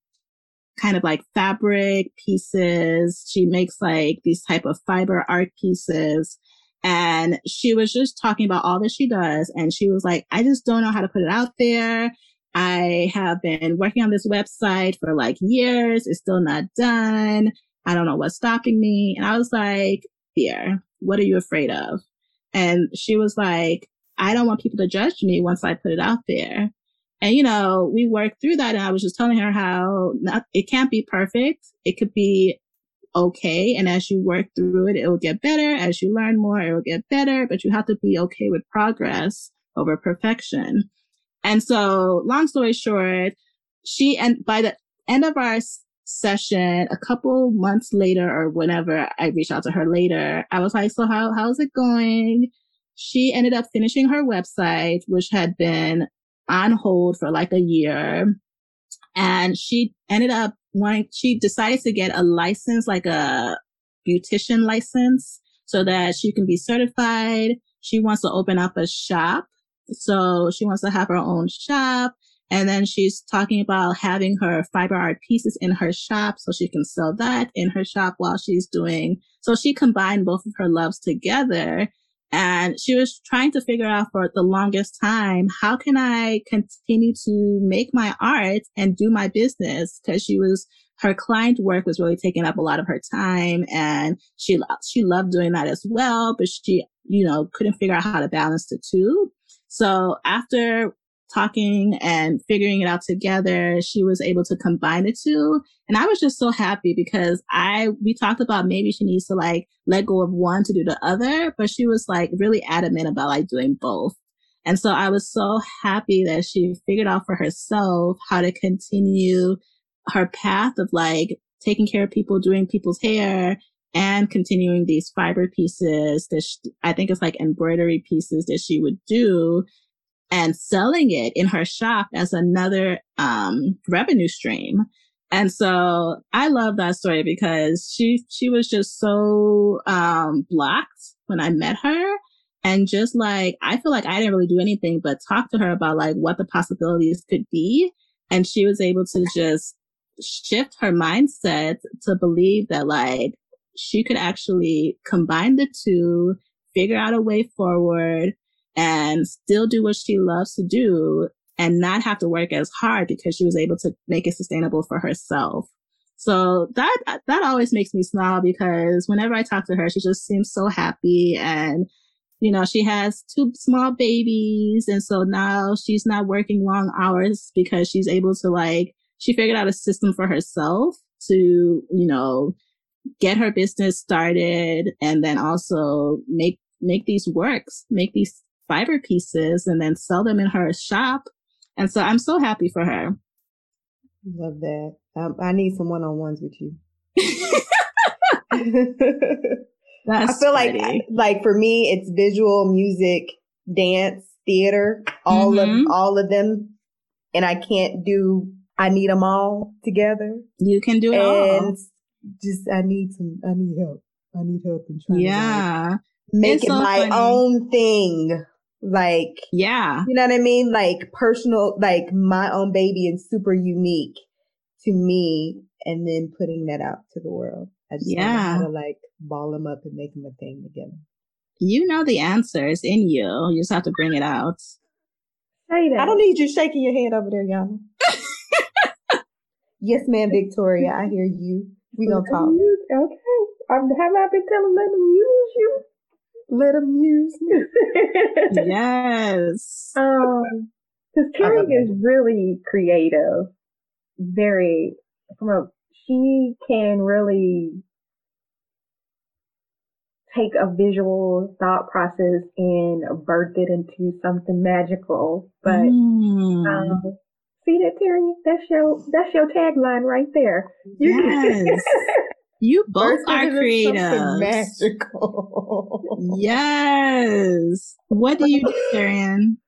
kind of like fabric pieces. She makes like these type of fiber art pieces. And she was just talking about all that she does. And she was like, I just don't know how to put it out there. I have been working on this website for like years. It's still not done. I don't know what's stopping me. And I was like, fear. What are you afraid of? And she was like, I don't want people to judge me once I put it out there. And, you know, we worked through that. And I was just telling her how not, it can't be perfect. It could be okay. And as you work through it, it will get better. As you learn more, it will get better, but you have to be okay with progress over perfection. And so long story short, she, and by the end of our session, a couple months later or whenever I reached out to her later, I was like, so how, how's it going? She ended up finishing her website, which had been on hold for like a year. And she ended up wanting, she decided to get a license, like a beautician license so that she can be certified. She wants to open up a shop so she wants to have her own shop. And then she's talking about having her fiber art pieces in her shop so she can sell that in her shop while she's doing. So she combined both of her loves together. And she was trying to figure out for the longest time, how can I continue to make my art and do my business? Cause she was, her client work was really taking up a lot of her time and she, she loved doing that as well, but she, you know, couldn't figure out how to balance the two. So after talking and figuring it out together, she was able to combine the two. And I was just so happy because I, we talked about maybe she needs to like let go of one to do the other, but she was like really adamant about like doing both. And so I was so happy that she figured out for herself how to continue her path of like taking care of people, doing people's hair and continuing these fiber pieces that she, I think it's like embroidery pieces that she would do and selling it in her shop as another um, revenue stream. And so I love that story because she she was just so um, blocked when I met her. And just like, I feel like I didn't really do anything but talk to her about like what the possibilities could be. And she was able to just shift her mindset to believe that like she could actually combine the two, figure out a way forward and still do what she loves to do and not have to work as hard because she was able to make it sustainable for herself. So that, that always makes me smile because whenever I talk to her, she just seems so happy and you know, she has two small babies. And so now she's not working long hours because she's able to like, she figured out a system for herself to, you know, get her business started and then also make make these works, make these fiber pieces and then sell them in her shop. And so I'm so happy for her. Love that. Um, I need some one-on-ones with you. I feel pretty. like like for me it's visual, music, dance, theater, all Mhm. of all of them and I can't do I need them all together. you can do it all. And just I need some I need help. I need help in trying to like, Yeah. make It's it so my funny. own thing. Like Yeah. you know what I mean? Like personal, like my own baby and super unique to me and then putting that out to the world. I just yeah. Yeah. to like ball them up and make them a thing together. You know the answer. answers in you. You just have to bring it out. Say that. I don't need you shaking your head over there, Yana. yes, ma'am, Victoria. I hear you. We gonna talk. Okay. Um, have I been telling them to use you? Let them use me. yes. Um, because love is really creative. Very from a she can really take a visual thought process and birth it into something magical. But Mm. um, see that Terry? That's your that's your tagline right there. You- Yes. You both First are it is creative. Magical. Yes. What do you do, Darian?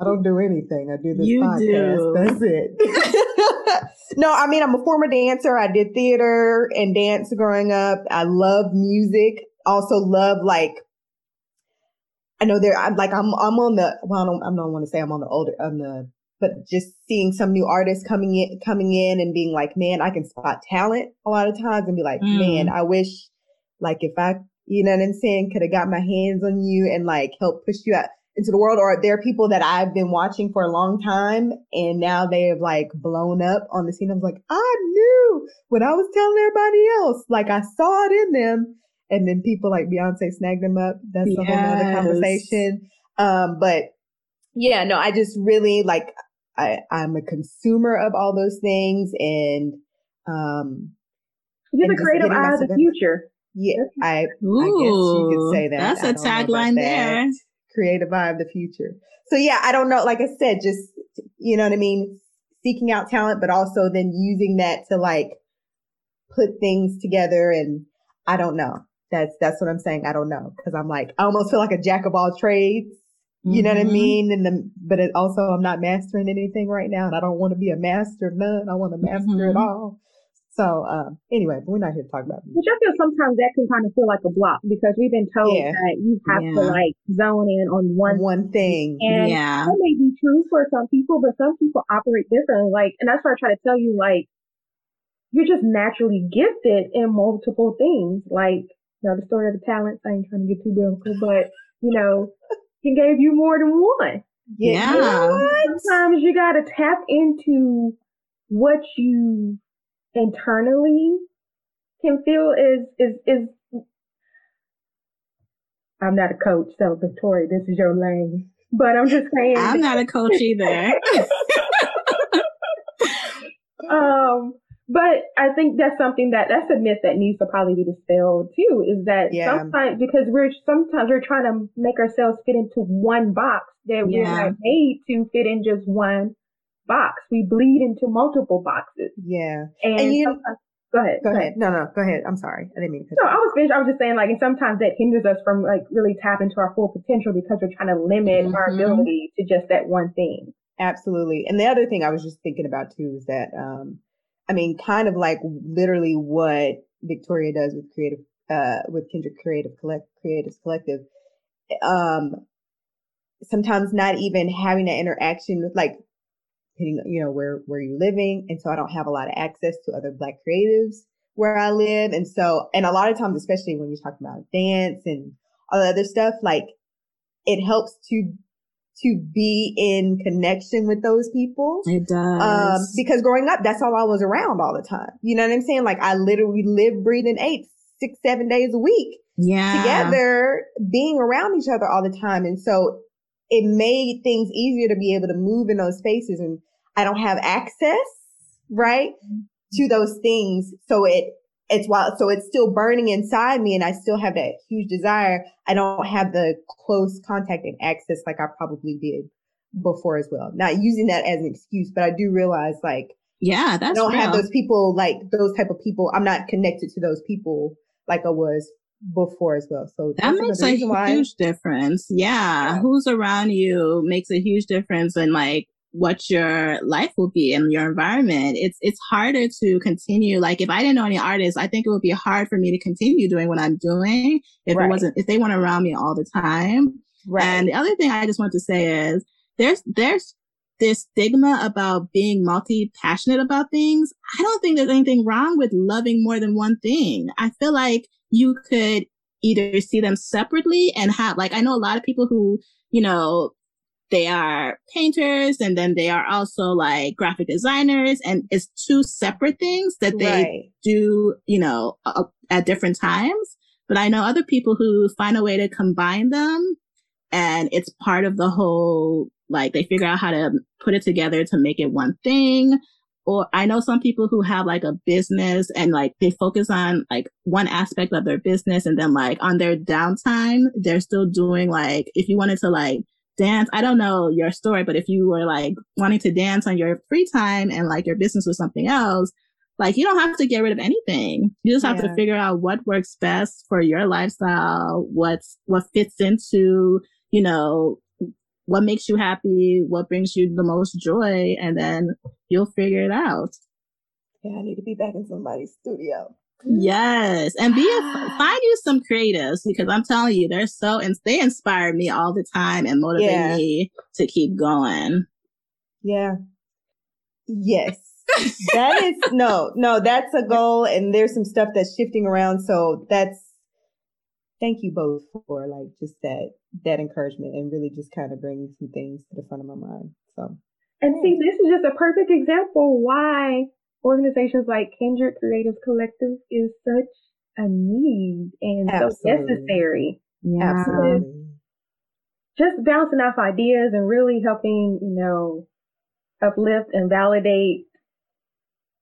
I don't do anything. I do this You podcast. do. That's it. no, I mean, I'm a former dancer. I did theater and dance growing up. I love music. Also love like, I know there, I'm like, I'm, I'm on the, well, I don't, I don't want to say I'm on the older, on the, but just seeing some new artists coming in, coming in and being like, man, I can spot talent a lot of times and be like, Mm. man, I wish like if I, you know what I'm saying, could have got my hands on you and like help push you out into the world or there are people that I've been watching for a long time and now they have like blown up on the scene. I was like, I knew when I was telling everybody else, like I saw it in them. And then people like Beyonce snagged them up. That's a whole nother Yes. conversation. Um, but yeah, no, I just really like, I, I'm a consumer of all those things and, um, You're And the just creative eye of the future. yeah, I, Ooh, I guess you could say that. That's I a don't tagline that. there. Creative eye of the future. So yeah, I don't know. Like I said, just, you know what I mean? Seeking out talent, but also then using that to like put things together. And I don't know. That's, that's what I'm saying. I don't know. Cause I'm like, I almost feel like a jack of all trades. You know what I Mhm. mean? And the, but it also I'm not mastering anything right now and I don't want to be a master of none. I want to master it Mhm. all. So, um, anyway, we're not here to talk about me. Which I feel sometimes that can kind of feel like a block because we've been told Yeah. that you have to like zone in on one one thing. And Yeah. that may be true for some people, but some people operate differently. Like, and that's why I try to tell you, like, you're just naturally gifted in multiple things. Like, you know, the story of the talents, I ain't trying to get too biblical, but, you know, he gave you more than one. Yeah. You know what? Sometimes you gotta tap into what you internally can feel is, is, is, I'm not a coach, so Victoria, this is your lane. But I'm just saying. I'm not a coach either. Um, but I think that's something that that's a myth that needs to probably be dispelled too. Is that Yeah. sometimes because we're sometimes we're trying to make ourselves fit into one box that we're not made to fit in just one box. We bleed into multiple boxes, Yeah. and, And you- go ahead, Go ahead. No, no, go ahead. I'm sorry. I didn't mean to. No, I was finished. I was just saying, like, and sometimes that hinders us from like really tapping into our full potential because we're trying to limit our Mhm. ability to just that one thing. Absolutely. And the other thing I was just thinking about too is that, um, I mean, kind of like literally what Victoria does with creative, uh, with Kindred Creative Collect, Creatives Collective. Um, sometimes not even having that interaction with like, depending, you know, where, where you're living. And so I don't have a lot of access to other black creatives where I live. And so, and a lot of times, especially when you're talking about dance and all the other stuff, like it helps to to be in connection with those people. It does. Um, because growing up, that's all I was around all the time. You know what I'm saying? Like I literally lived, breathed, and ate six, seven days a week yeah. together, being around each other all the time. And so it made things easier to be able to move in those spaces. And I don't have access, right, to those things. So it, it's while, so it's still burning inside me and I still have that huge desire. I don't have the close contact and access like I probably did before as well. Not using that as an excuse, but I do realize like, yeah, that's I don't real. have those people like those type of people. I'm not connected to those people like I was before as well. So that makes a huge why. difference. Yeah. yeah. Who's around you makes a huge difference in like what your life will be and your environment. It's it's harder to continue. Like if I didn't know any artists, I think it would be hard for me to continue doing what I'm doing if right. it wasn't if they weren't around me all the time. Right. And the other thing I just want to say is there's there's this stigma about being multi passionate about things. I don't think there's anything wrong with loving more than one thing. I feel like you could either see them separately and have like I know a lot of people who, you know, they are painters and then they are also like graphic designers and it's two separate things that they right. do, you know, uh, at different times. But I know other people who find a way to combine them and it's part of the whole, like they figure out how to put it together to make it one thing or I know some people who have like a business and like they focus on like one aspect of their business and then like on their downtime, they're still doing like, if you wanted to like dance, I don't know your story, but if you were like wanting to dance on your free time and like your business was something else, like you don't have to get rid of anything. You just have yeah. to figure out what works best for your lifestyle, what's, what fits into, you know, what makes you happy, what brings you the most joy, and then you'll figure it out. Yeah, I need to be back in somebody's studio. Yes, and be a, find you some creatives because I'm telling you, they're so and they inspire me all the time and motivate yeah. me to keep going. Yeah. Yes. that is no, no, that's a goal and there's some stuff that's shifting around. So that's thank you both for like just that that encouragement and really just kind of bringing some things to the front of my mind. So and see, this is just a perfect example why organizations like Kindred Creative Collective is such a need and Absolutely. so necessary. Yeah. Absolutely. Just bouncing off ideas and really helping, you know, uplift and validate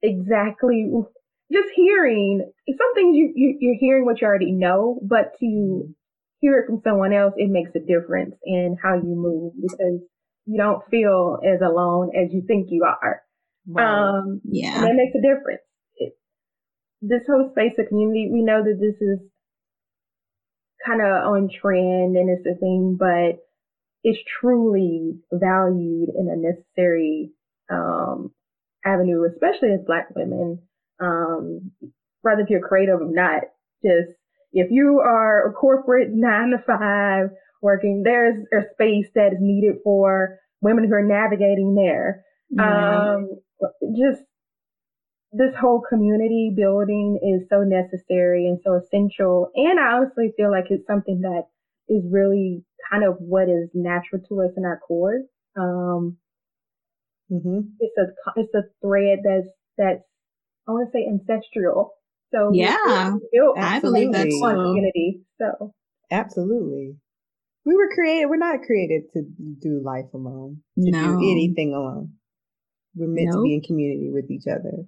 exactly just hearing some things you, you you're hearing what you already know, but to hear it from someone else, it makes a difference in how you move because you don't feel as alone as you think you are. Right. Um, yeah. And that makes a difference. It, this whole space of community, we know that this is kind of on trend and it's a thing, but it's truly valued in a necessary um, avenue, especially as Black women. Um, whether if you're creative or not, just if you are a corporate nine to five working, there's a space that is needed for women who are navigating there. Mm-hmm. Um, just this whole community building is so necessary and so essential. And I honestly feel like it's something that is really kind of what is natural to us in our core. Um, mm-hmm. it's a, it's a thread that's, that's, I want to say ancestral. So yeah, I believe that's community. So absolutely. We were created, we're not created to do life alone, to no. do anything alone. We're meant to be in community with each other.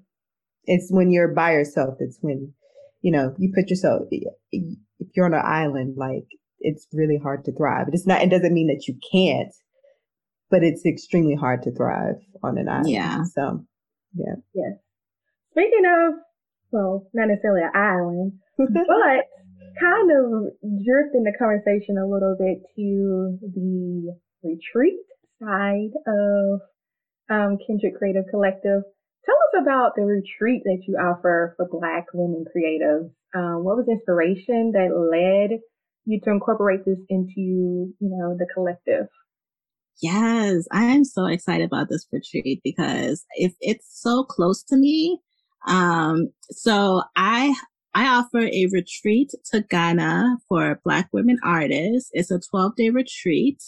It's when you're by yourself. It's when, you know, you put yourself, if you're on an island, like it's really hard to thrive. It's not, it doesn't mean that you can't, but it's extremely hard to thrive on an island. Yeah. So, yeah. Yes. Speaking of, well, not necessarily an island, but kind of drifting the conversation a little bit to the retreat side of um, Kindred Creative Collective. Tell us about the retreat that you offer for Black women creatives. Um, what was inspiration that led you to incorporate this into, you know, the collective? Yes, I am so excited about this retreat because if it's so close to me. Um, so I I offer a retreat to Ghana for Black women artists. It's a 12 day retreat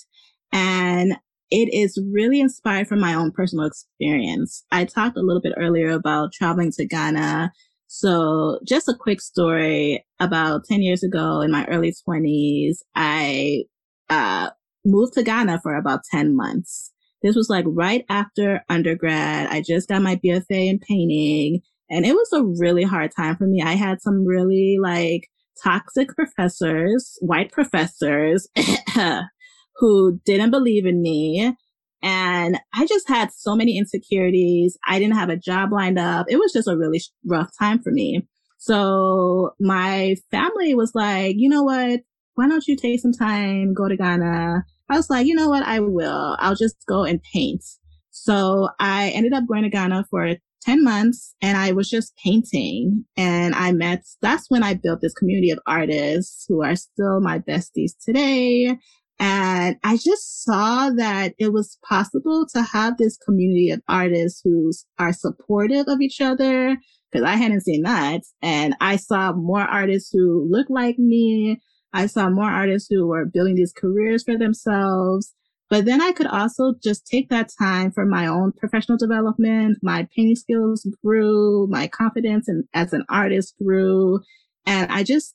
and it is really inspired from my own personal experience. I talked a little bit earlier about traveling to Ghana. So just a quick story about 10 years ago in my early 20s, I, uh, moved to Ghana for about 10 months. This was like right after undergrad. I just got my BFA in painting And it was a really hard time for me. I had some really like toxic professors, white professors who didn't believe in me. And I just had so many insecurities. I didn't have a job lined up. It was just a really rough time for me. So my family was like, you know what? Why don't you take some time, go to Ghana? I was like, you know what? I will. I'll just go and paint. So I ended up going to Ghana for 10 months and I was just painting and I met, that's when I built this community of artists who are still my besties today. And I just saw that it was possible to have this community of artists who are supportive of each other because I hadn't seen that. And I saw more artists who look like me. I saw more artists who were building these careers for themselves. But then I could also just take that time for my own professional development. My painting skills grew, my confidence and as an artist grew. And I just,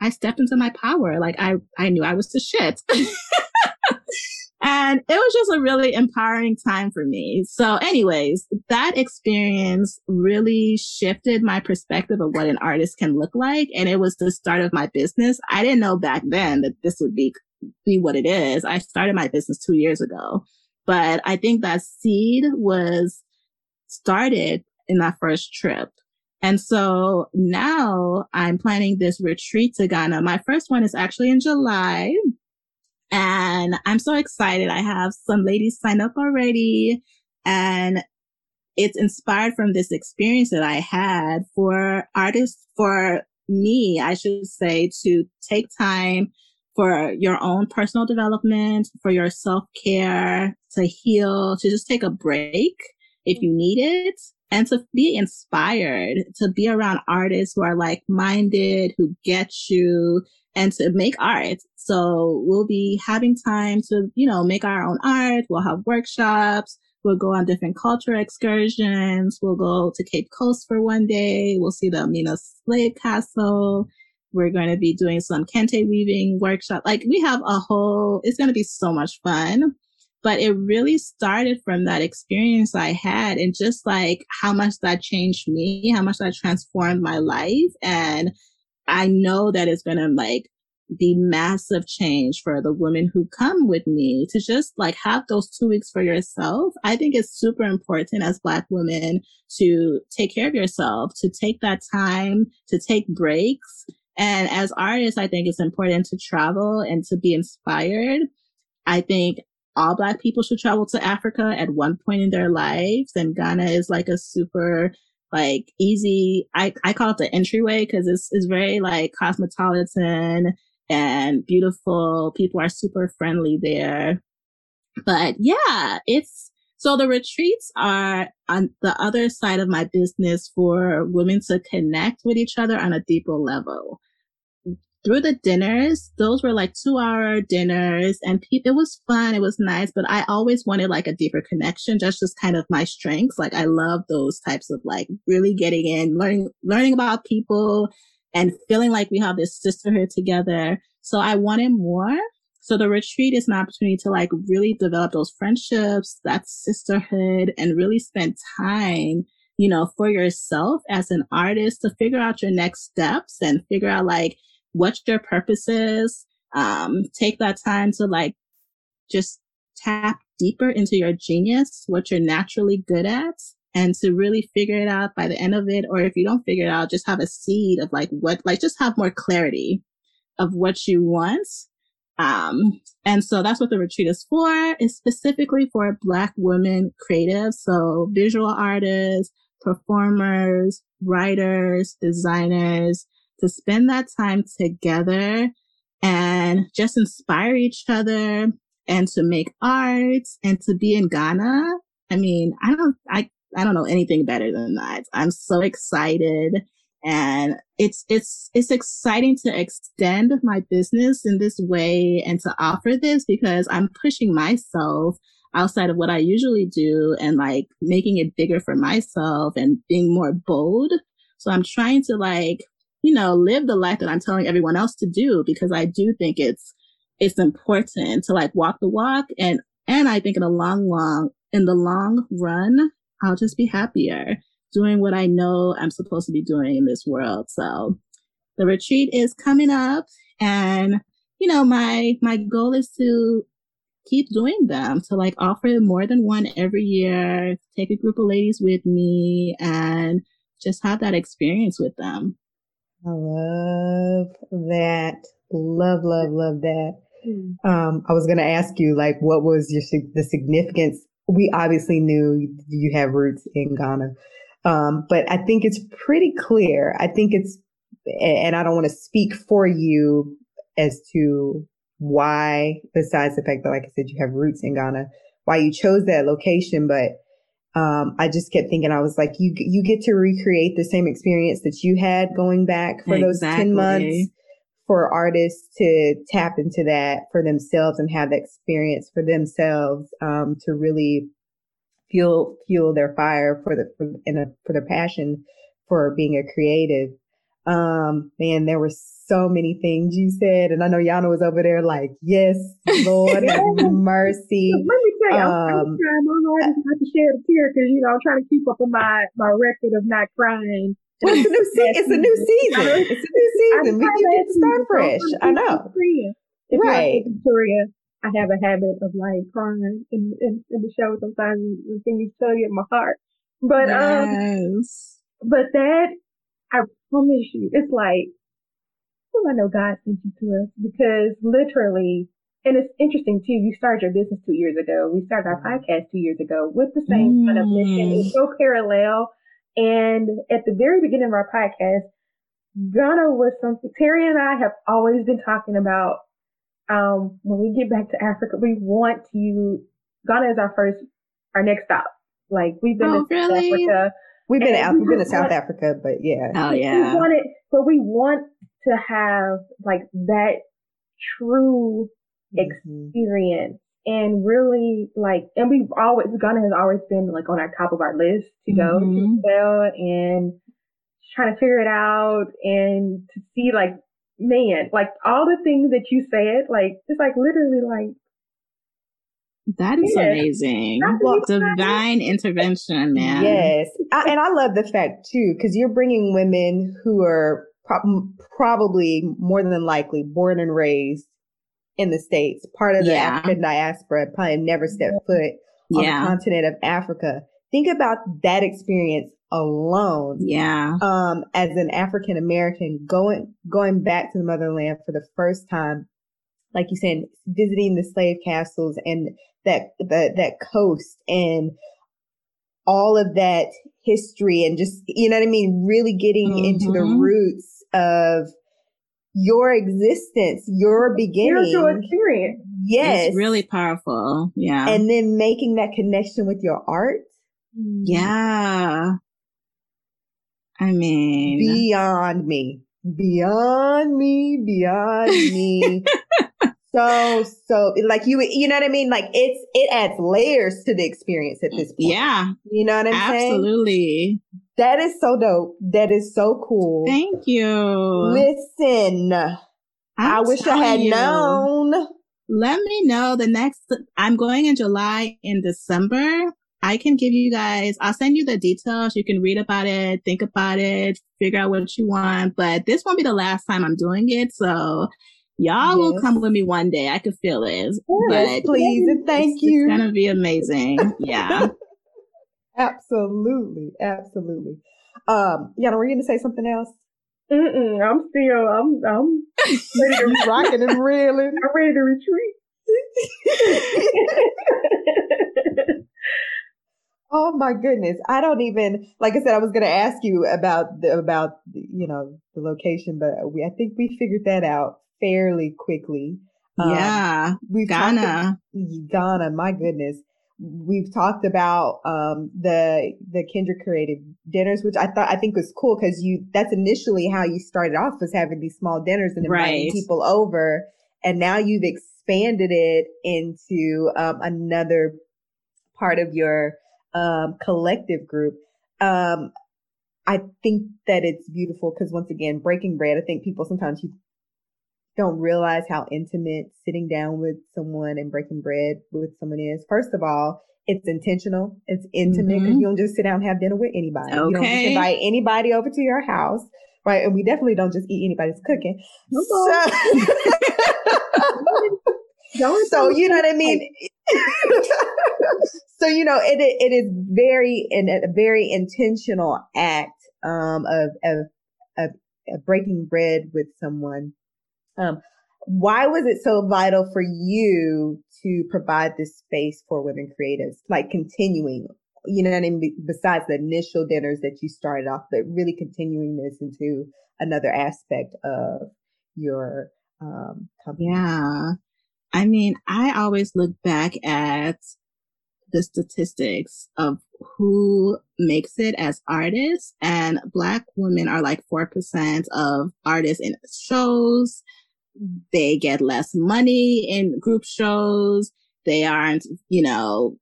I stepped into my power. Like I, I knew I was the shit. and it was just a really empowering time for me. So anyways, that experience really shifted my perspective of what an artist can look like. And it was the start of my business. I didn't know back then that this would be be what it is. I started my business two years ago, but I think that seed was started in that first trip. And so now I'm planning this retreat to Ghana. My first one is actually in July. And I'm so excited. I have some ladies sign up already and it's inspired from this experience that I had for artists, for me, I should say, to take time for your own personal development, for your self care, to heal, to just take a break if you need it and to be inspired to be around artists who are like minded, who get you and to make art. So we'll be having time to, you know, make our own art. We'll have workshops. We'll go on different culture excursions. We'll go to Cape Coast for one day. We'll see the Elmina Slave Castle. We're going to be doing some kente weaving workshop. Like we have a whole, it's going to be so much fun. But it really started from that experience I had and just like how much that changed me, how much that transformed my life. And I know that it's going to like be massive change for the women who come with me to just like have those two weeks for yourself. I think it's super important as Black women to take care of yourself, to take that time, to take breaks, and as artists, I think it's important to travel and to be inspired. I think all black people should travel to Africa at one point in their lives. And Ghana is like a super like easy, I, I call it the entryway because it's, it's very like cosmopolitan and beautiful. People are super friendly there. But yeah, it's, so the retreats are on the other side of my business for women to connect with each other on a deeper level through the dinners, those were like two hour dinners and pe- it was fun. It was nice, but I always wanted like a deeper connection. Just, just kind of my strengths. Like I love those types of like really getting in, learning, learning about people and feeling like we have this sisterhood together. So I wanted more. So the retreat is an opportunity to like really develop those friendships, that sisterhood and really spend time you know, for yourself as an artist to figure out your next steps and figure out like, what your purpose is. Um, take that time to like just tap deeper into your genius, what you're naturally good at, and to really figure it out by the end of it. Or if you don't figure it out, just have a seed of like what, like just have more clarity of what you want. Um, and so that's what the retreat is for. It's specifically for Black women creatives. So visual artists, performers, writers, designers, to spend that time together and just inspire each other and to make art and to be in Ghana. I mean, I don't, I, I don't know anything better than that. I'm so excited and it's, it's, it's exciting to extend my business in this way and to offer this because I'm pushing myself outside of what I usually do and like making it bigger for myself and being more bold. So I'm trying to like you know, live the life that I'm telling everyone else to do because I do think it's, it's important to like walk the walk and, and I think in the long, long, in the long run, I'll just be happier doing what I know I'm supposed to be doing in this world. So the retreat is coming up and you know, my my goal is to keep doing them to like offer more than one every year, take a group of ladies with me and just have that experience with them. I love that. Love, love, love that. Mm. Um, I was going to ask you, like, what was your the significance? We obviously knew you have roots in Ghana, um, but I think it's pretty clear. I think it's, and I don't want to speak for you as to why, besides the fact that, like I said, you have roots in Ghana, why you chose that location, but um, I just kept thinking, I was like, you, you get to recreate the same experience that you had going back for exactly. those 10 months for artists to tap into that for themselves and have that experience for themselves, um, to really fuel, fuel their fire for the, for, and a, for their passion for being a creative. Um, man, there were so many things you said, and I know Yana was over there like, "Yes, Lord have mercy." Let me tell you, I'm, um, trying my hardest not to shed a tear because you know I'm trying to keep up on my my record of not crying. Well, it's a new season. It's a new season. It's a new season. We can start fresh. I know. If right, Victoria. I have a habit of like crying in, in, in the show sometimes when things tug at my heart. But um, yes. um, but that I promise you, it's like well, I know God sent you to us because literally, and it's interesting too. You started your business two years ago. We started our mm-hmm. podcast two years ago with the same mm. kind of mission. It's so parallel. And at the very beginning of our podcast, Ghana was something Terry and I have always been talking about. Um, when we get back to Africa, we want to, Ghana is our first, our next stop. Like we've been oh, to really? Africa. We've been out, we've been to South Africa, but yeah. Oh yeah. We wanted, but we want to have like that true mm-hmm. experience and really like, and we've always, Ghana has always been like on our top of our list to go mm-hmm. to sell and trying to figure it out and to see like, man, like all the things that you said, like, it's like literally like, that is yes. amazing. Well, divine intervention, man. Yes. I, and I love the fact too, because you're bringing women who are pro- probably more than likely born and raised in the States, part of the yeah. African diaspora, probably never stepped foot on yeah. the continent of Africa. Think about that experience alone. Yeah. Um, as an African American going, going back to the motherland for the first time, like you said, visiting the slave castles and that, the, that coast and all of that history and just, you know what I mean? Really getting mm-hmm. into the mm-hmm. roots of your existence, your beginning. Spiritual experience. Yes. It's really powerful. Yeah. And then making that connection with your art. Mm. Yeah. I mean, beyond me, beyond me, beyond me. so, so like you, you know what I mean? Like it's, it adds layers to the experience at this point. Yeah. You know what I'm Absolutely. saying? Absolutely. That is so dope. That is so cool. Thank you. Listen, i wish I had you. known. Let me know the next, I'm going in July in December. I can give you guys, I'll send you the details. You can read about it, think about it, figure out what you want. But this won't be the last time I'm doing it. So y'all yes. will come with me one day. I can feel it. Yes, but please and thank it's, you. It's going to be amazing. Yeah. Absolutely. Absolutely. Um, Yana, were you going to say something else? Mm-mm, I'm still, I'm, I'm ready to rocking and reeling. I'm ready to retreat. oh my goodness. I don't even, like I said, I was going to ask you about the, about, the, you know, the location, but we, I think we figured that out fairly quickly. Yeah. Um, we've Ghana. Ghana, my goodness we've talked about um, the the Kindred Creative dinners, which I thought I think was cool because you that's initially how you started off was having these small dinners and inviting right. people over, and now you've expanded it into um, another part of your um, collective group. Um, I think that it's beautiful because once again, breaking bread. I think people sometimes you don't realize how intimate sitting down with someone and breaking bread with someone is. First of all, it's intentional. It's intimate because mm-hmm. you don't just sit down and have dinner with anybody. Okay. You don't just invite anybody over to your house, right? And we definitely don't just eat anybody's cooking. So, so you know what I mean? so you know it it is very in a very intentional act um of of of, of breaking bread with someone. Um, why was it so vital for you to provide this space for women creatives, like continuing? You know what I mean? Besides the initial dinners that you started off, but really continuing this into another aspect of your um, company. Yeah. I mean, I always look back at the statistics of who makes it as artists and black women are like 4% of artists in shows. They get less money in group shows. They aren't, you know,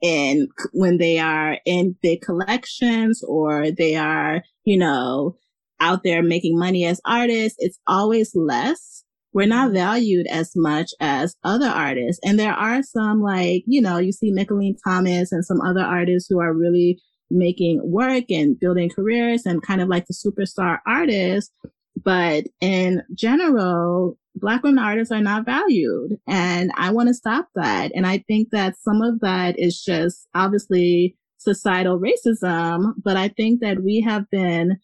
in when they are in big collections or they are, you know, out there making money as artists. It's always less we're not mm-hmm. valued as much as other artists. And there are some like, you know, you see Mickalene Thomas and some other artists who are really making work and building careers and kind of like the superstar artists. But in general, Black women artists are not valued. And I want to stop that. And I think that some of that is just obviously societal racism. But I think that we have been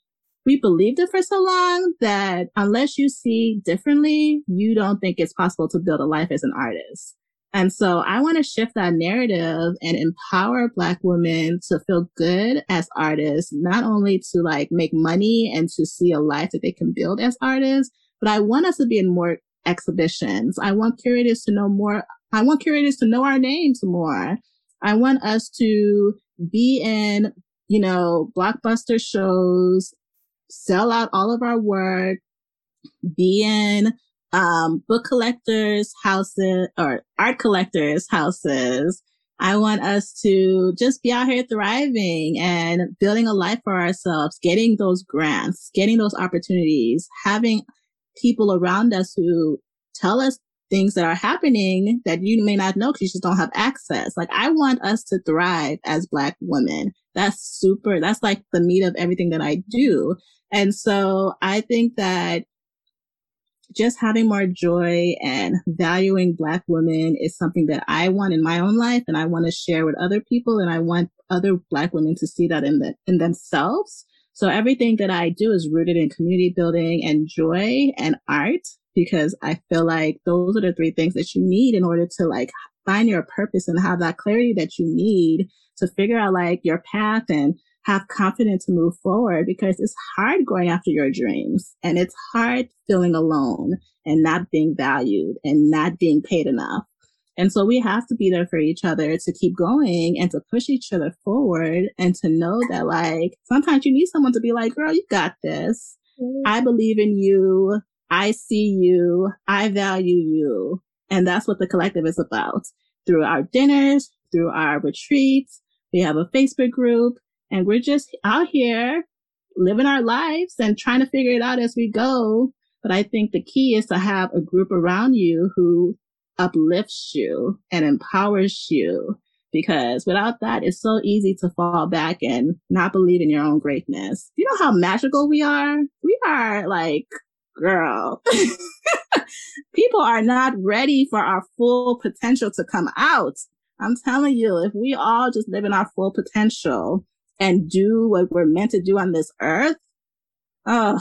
we believed it for so long that unless you see differently, you don't think it's possible to build a life as an artist. And so I want to shift that narrative and empower Black women to feel good as artists, not only to like make money and to see a life that they can build as artists, but I want us to be in more exhibitions. I want curators to know more. I want curators to know our names more. I want us to be in, you know, blockbuster shows sell out all of our work, be in um, book collectors' houses or art collectors' houses. I want us to just be out here thriving and building a life for ourselves, getting those grants, getting those opportunities, having people around us who tell us things that are happening that you may not know because you just don't have access. Like I want us to thrive as black women. That's super. That's like the meat of everything that I do. And so I think that just having more joy and valuing black women is something that I want in my own life and I want to share with other people. And I want other black women to see that in the, in themselves. So everything that I do is rooted in community building and joy and art because I feel like those are the three things that you need in order to like find your purpose and have that clarity that you need to figure out like your path and have confidence to move forward because it's hard going after your dreams and it's hard feeling alone and not being valued and not being paid enough. And so we have to be there for each other to keep going and to push each other forward and to know that like sometimes you need someone to be like, girl, you got this. Mm-hmm. I believe in you. I see you. I value you. And that's what the collective is about through our dinners, through our retreats. We have a Facebook group and we're just out here living our lives and trying to figure it out as we go. But I think the key is to have a group around you who uplifts you and empowers you because without that, it's so easy to fall back and not believe in your own greatness. You know how magical we are? We are like, girl, people are not ready for our full potential to come out. I'm telling you, if we all just live in our full potential, and do what we're meant to do on this earth. Oh,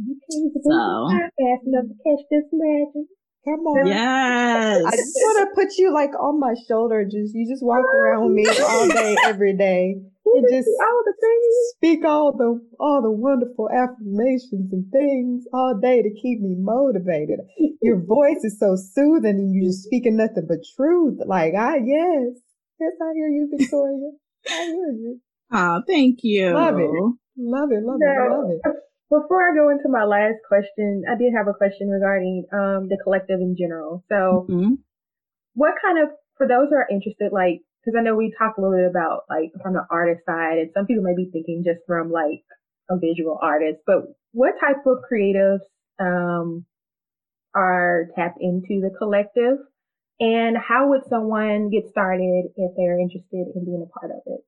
so fast enough to catch this magic. Come on. Yes. I just want to put you like on my shoulder. Just you just walk around with me all day, every day. And just all the things. speak all the all the wonderful affirmations and things all day to keep me motivated. Your voice is so soothing and you're just speaking nothing but truth. Like I yes. Yes, I hear you, Victoria. I hear you. Oh, thank you. Love it. Love it. Love it. Love it. Before I go into my last question, I did have a question regarding um, the collective in general. So, mm-hmm. what kind of, for those who are interested, like, because I know we talked a little bit about like from the artist side, and some people may be thinking just from like a visual artist, but what type of creatives um, are tapped into the collective? And how would someone get started if they're interested in being a part of it?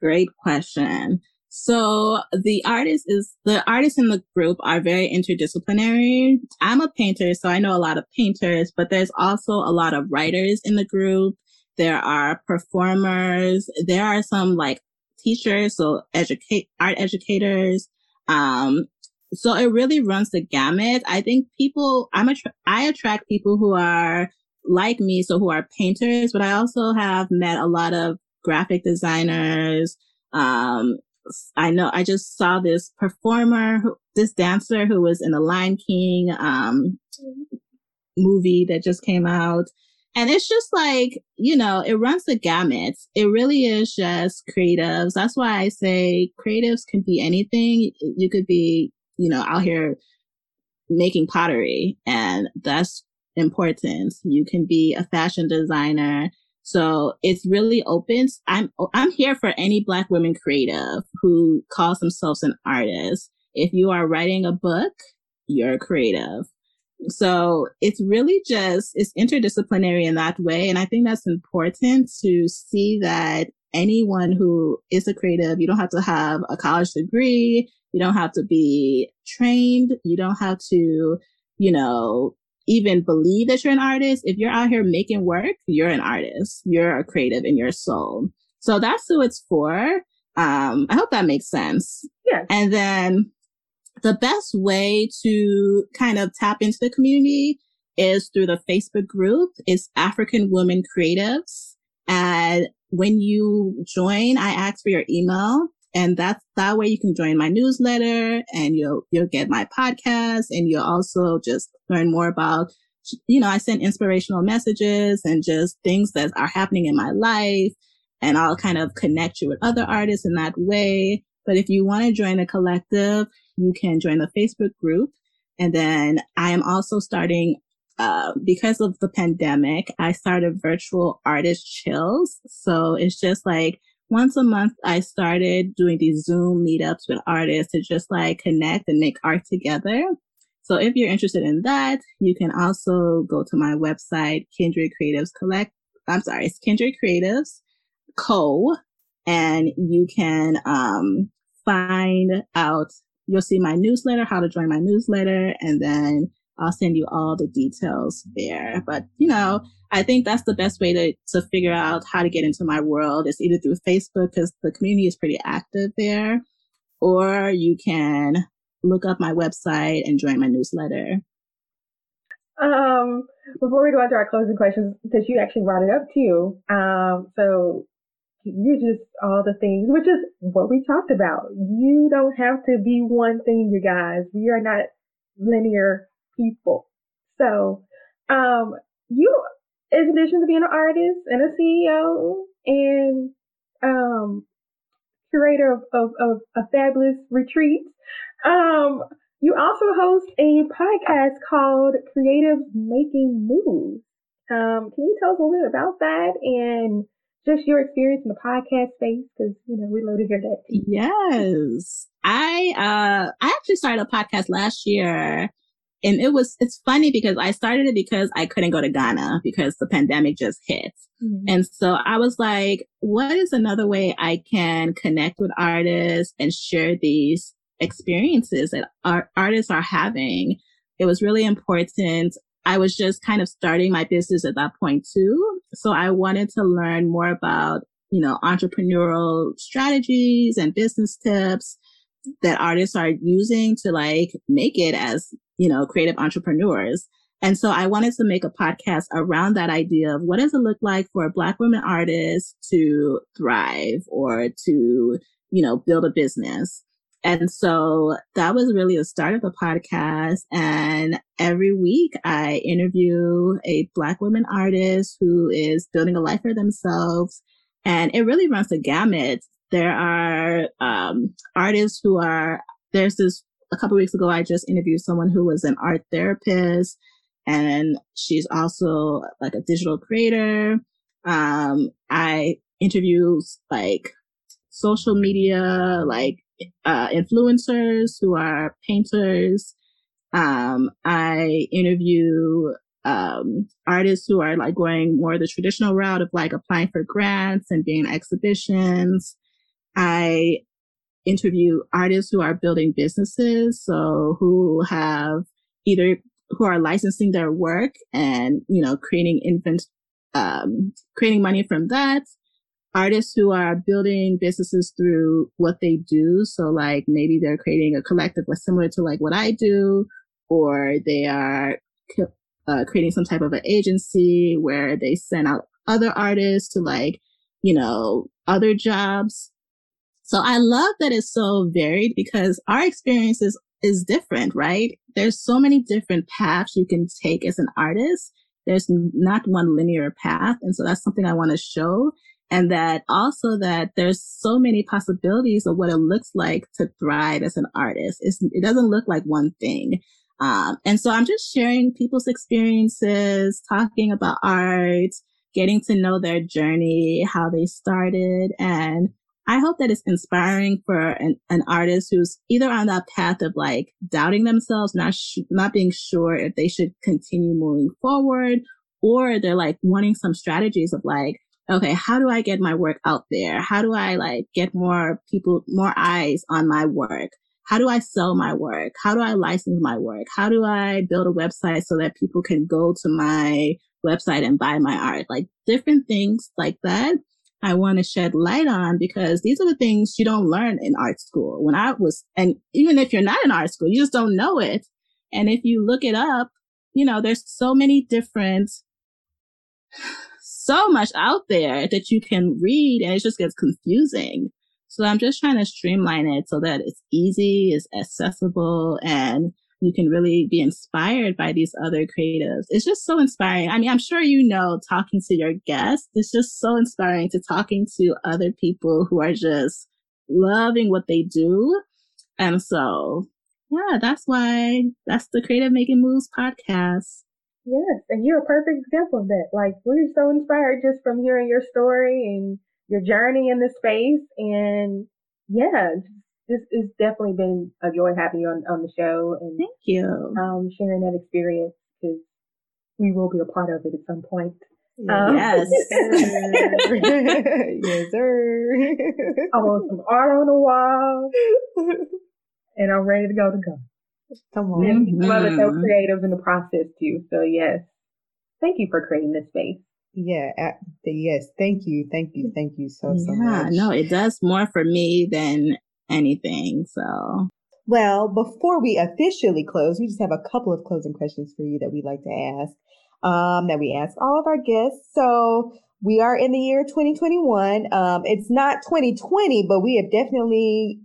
Great question. So the artist is the artists in the group are very interdisciplinary. I'm a painter, so I know a lot of painters, but there's also a lot of writers in the group. There are performers. There are some like teachers, so educate art educators. Um, so it really runs the gamut. I think people, I'm a, I attract people who are like me, so who are painters, but I also have met a lot of graphic designers, um, I know I just saw this performer, this dancer who was in the Lion King um, movie that just came out. And it's just like, you know, it runs the gamut. It really is just creatives. That's why I say creatives can be anything. You could be, you know, out here making pottery and that's important. You can be a fashion designer. So it's really open. I'm, I'm here for any black women creative who calls themselves an artist. If you are writing a book, you're creative. So it's really just, it's interdisciplinary in that way. And I think that's important to see that anyone who is a creative, you don't have to have a college degree. You don't have to be trained. You don't have to, you know, even believe that you're an artist, if you're out here making work, you're an artist. You're a creative in your soul. So that's who it's for. Um, I hope that makes sense. Yeah. And then the best way to kind of tap into the community is through the Facebook group. It's African Women Creatives. And when you join, I ask for your email and that's that way you can join my newsletter and you'll, you'll get my podcast and you'll also just learn more about, you know, I send inspirational messages and just things that are happening in my life. And I'll kind of connect you with other artists in that way. But if you want to join a collective, you can join the Facebook group. And then I am also starting uh, because of the pandemic, I started virtual artist chills. So it's just like once a month, I started doing these Zoom meetups with artists to just like connect and make art together. So if you're interested in that, you can also go to my website, Kindred Creatives Collect. I'm sorry, it's Kindred Creatives Co. And you can, um, find out, you'll see my newsletter, how to join my newsletter, and then I'll send you all the details there. But, you know, I think that's the best way to, to figure out how to get into my world is either through Facebook because the community is pretty active there, or you can look up my website and join my newsletter. Um, before we go into our closing questions, because you actually brought it up too. Um, so you're just all the things, which is what we talked about. You don't have to be one thing, you guys. We are not linear people. So, um, you in addition to being an artist and a CEO and um, curator of, of, of a fabulous retreat, um, you also host a podcast called Creatives Making Moves. Um, can you tell us a little bit about that and just your experience in the podcast space? Because you know we love to hear that. Yes, I uh I actually started a podcast last year and it was, it's funny because I started it because I couldn't go to Ghana because the pandemic just hit. Mm-hmm. And so I was like, what is another way I can connect with artists and share these experiences that our artists are having? It was really important. I was just kind of starting my business at that point too. So I wanted to learn more about, you know, entrepreneurial strategies and business tips that artists are using to like make it as you know, creative entrepreneurs. And so I wanted to make a podcast around that idea of what does it look like for a black women artist to thrive or to, you know, build a business. And so that was really the start of the podcast. And every week I interview a black woman artist who is building a life for themselves. And it really runs the gamut. There are um, artists who are, there's this a couple weeks ago, I just interviewed someone who was an art therapist and she's also like a digital creator. Um, I interview like social media, like, uh, influencers who are painters. Um, I interview um, artists who are like going more the traditional route of like applying for grants and being exhibitions. I interview artists who are building businesses. So who have either who are licensing their work and, you know, creating invent, um, creating money from that. Artists who are building businesses through what they do. So like maybe they're creating a collective similar to like what I do, or they are uh, creating some type of an agency where they send out other artists to like, you know, other jobs. So I love that it's so varied because our experience is, is different, right? There's so many different paths you can take as an artist. There's not one linear path. And so that's something I want to show. And that also that there's so many possibilities of what it looks like to thrive as an artist. It's, it doesn't look like one thing. Um, and so I'm just sharing people's experiences, talking about art, getting to know their journey, how they started. And I hope that it's inspiring for an, an artist who's either on that path of like doubting themselves, not, sh- not being sure if they should continue moving forward, or they're like wanting some strategies of like, okay, how do I get my work out there? How do I like get more people, more eyes on my work? how do I sell my work? How do I license my work? How do I build a website so that people can go to my website and buy my art? Like different things like that. I want to shed light on because these are the things you don't learn in art school. When I was, and even if you're not in art school, you just don't know it. And if you look it up, you know, there's so many different, so much out there that you can read and it just gets confusing. So I'm just trying to streamline it so that it's easy, it's accessible, and you can really be inspired by these other creatives. It's just so inspiring. I mean, I'm sure you know talking to your guests, it's just so inspiring to talking to other people who are just loving what they do. And so, yeah, that's why that's the Creative Making Moves podcast. Yes, and you're a perfect example of that. Like, we're so inspired just from hearing your story and your journey in the space. And yeah, this has definitely been a joy having you on, on the show and thank you. Um, sharing that experience because we will be a part of it at some point. Um, yes. yes, sir. I want some art on the wall and I'm ready to go to go. Come on. And some other so creatives in the process too. So yes, thank you for creating this space. Yeah. yes. Thank you. Thank you. Thank you so, so yeah, much. No, it does more for me than anything. So. Well, before we officially close, we just have a couple of closing questions for you that we'd like to ask, um, that we ask all of our guests. So we are in the year 2021. Um, it's not 2020, but we have definitely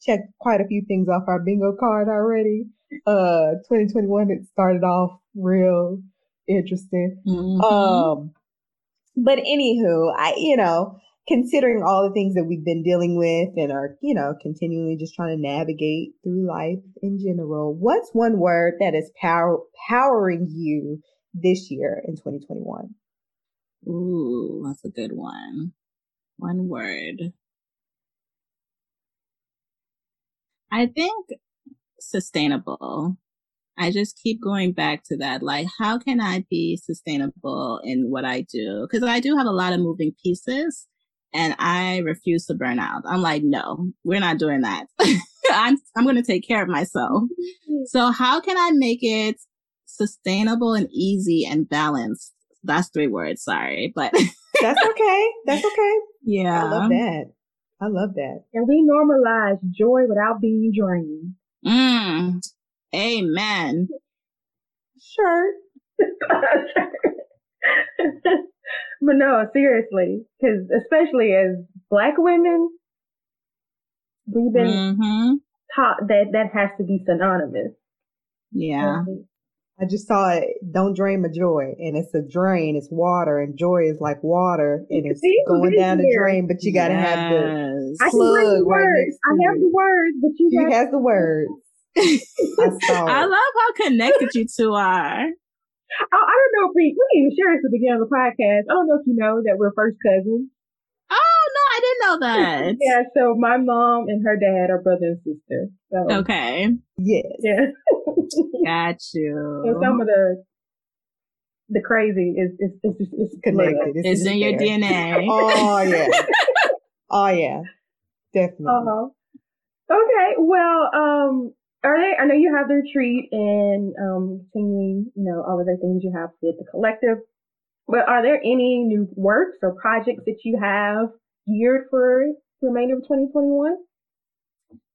checked quite a few things off our bingo card already. Uh, 2021, it started off real interesting. Mm-hmm. Um, but anywho, I, you know, considering all the things that we've been dealing with and are, you know, continually just trying to navigate through life in general, what's one word that is power, powering you this year in 2021? Ooh, that's a good one. One word. I think sustainable. I just keep going back to that. Like, how can I be sustainable in what I do? Cause I do have a lot of moving pieces and I refuse to burn out. I'm like, no, we're not doing that. I'm, I'm going to take care of myself. So how can I make it sustainable and easy and balanced? That's three words. Sorry, but that's okay. That's okay. Yeah. I love that. I love that. And we normalize joy without being drained. Mm, Amen. Sure. but no, seriously, because especially as black women, we've been mm-hmm. taught that that has to be synonymous. Yeah. I just saw it. Don't drain my joy, and it's a drain. It's water, and joy is like water, and it's See, going down the drain. But you got to yes. have the plug right next to I have the words, but you. He has the words. I, love how connected you two are. I, I don't know if we, we didn't even share this at the beginning of the podcast. I don't know if you know that we're first cousins. Oh, no, I didn't know that. yeah, so my mom and her dad are brother and sister. So. Okay. Yes. Yeah. Got you. And some of the the crazy is is is, is, is Connected. It's, just in your there. DNA. Oh yeah. oh yeah. Definitely. Uh-huh. Okay. Well, um, are they? I know you have the retreat and um, continuing, you know, all of the things you have with the collective. But are there any new works or projects that you have geared for the remainder of 2021?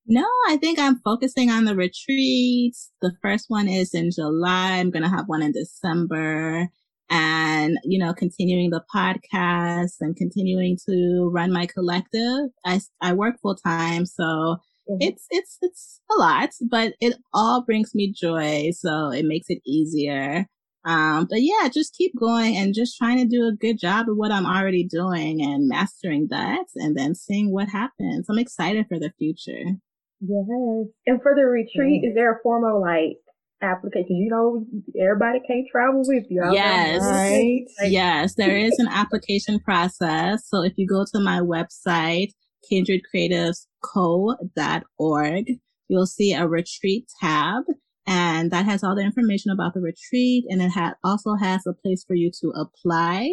No, I think I'm focusing on the retreats. The first one is in July. I'm going to have one in December and, you know, continuing the podcast and continuing to run my collective. I, I work full time. So Mhm. it's, it's, it's a lot, but it all brings me joy. So it makes it easier. Um, but yeah, just keep going and just trying to do a good job of what I'm already doing and mastering that and then seeing what happens. I'm excited for the future. Yes. And for the retreat, is there a formal like application? You know, everybody can't travel with you. I Yes. Right. Like- Yes, there is an application process. So if you go to my website, kindredcreativesco.org, you'll see a retreat tab and that has all the information about the retreat and it ha- also has a place for you to apply.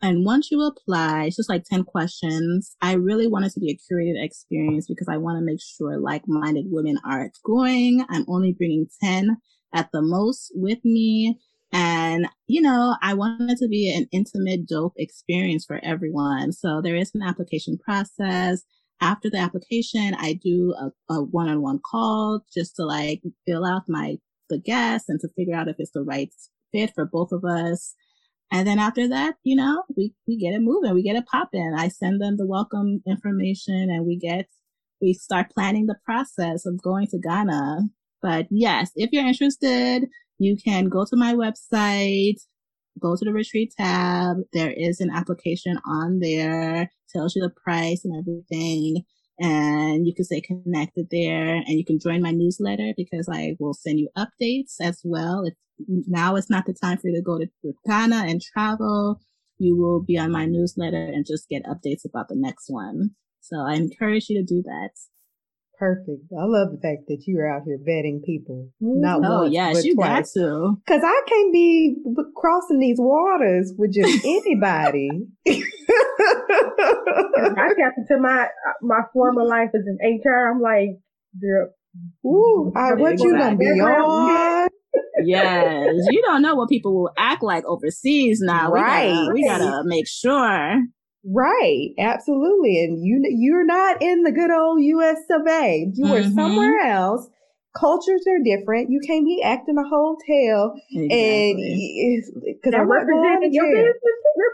And once you apply, it's just like 10 questions. I really want it to be a curated experience because I want to make sure like-minded women are going. I'm only bringing 10 at the most with me. And, you know, I want it to be an intimate, dope experience for everyone. So there is an application process. After the application, I do a, a one-on-one call just to like fill out my, the guests and to figure out if it's the right fit for both of us. And then after that, you know, we, we get it moving, we get it popping. I send them the welcome information and we get, we start planning the process of going to Ghana. But yes, if you're interested, you can go to my website, go to the retreat tab. There is an application on there, tells you the price and everything. And you can stay connected there and you can join my newsletter because I will send you updates as well. If now it's not the time for you to go to Ghana and travel, you will be on my newsletter and just get updates about the next one. So I encourage you to do that. Perfect. I love the fact that you are out here vetting people. Not mm-hmm. Oh once, yes, but you twice. got to. Cause I can't be crossing these waters with just anybody. I got into my uh, my former life as an HR. I'm like, girl, Ooh, I, what you gonna be on? yes, you don't know what people will act like overseas now. We Right. gotta, we gotta make sure. Right, absolutely. And you you're not in the good old U.S. of A. You are Mhm. somewhere else. Cultures are different. You can't be acting a hotel Exactly. and because I'm not going represented to your jail.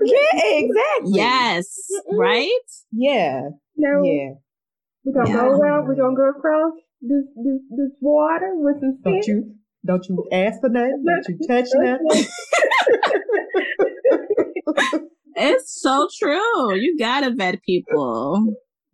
business. Yeah, exactly. yes, Mm-mm. right? Yeah, No, yeah. we're gonna Yeah. go around. We're gonna go across this this this water with some Don't fish. you don't you ask for nothing. Don't you touch nothing. It's so true. You gotta vet people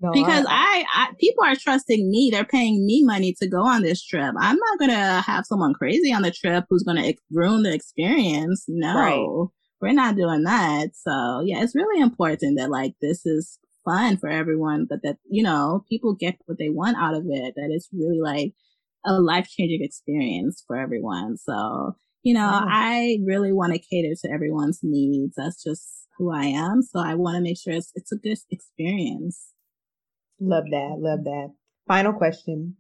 No, because I, I, people are trusting me. They're paying me money to go on this trip. I'm not gonna have someone crazy on the trip who's gonna ruin the experience. No, Right. we're not doing that. So yeah, it's really important that like this is fun for everyone, but that you know people get what they want out of it. That it's really like a life changing experience for everyone. So you know, Yeah. I really want to cater to everyone's needs. That's just who I am. So I want to make sure it's it's a good experience. Love that. Love that. Final question.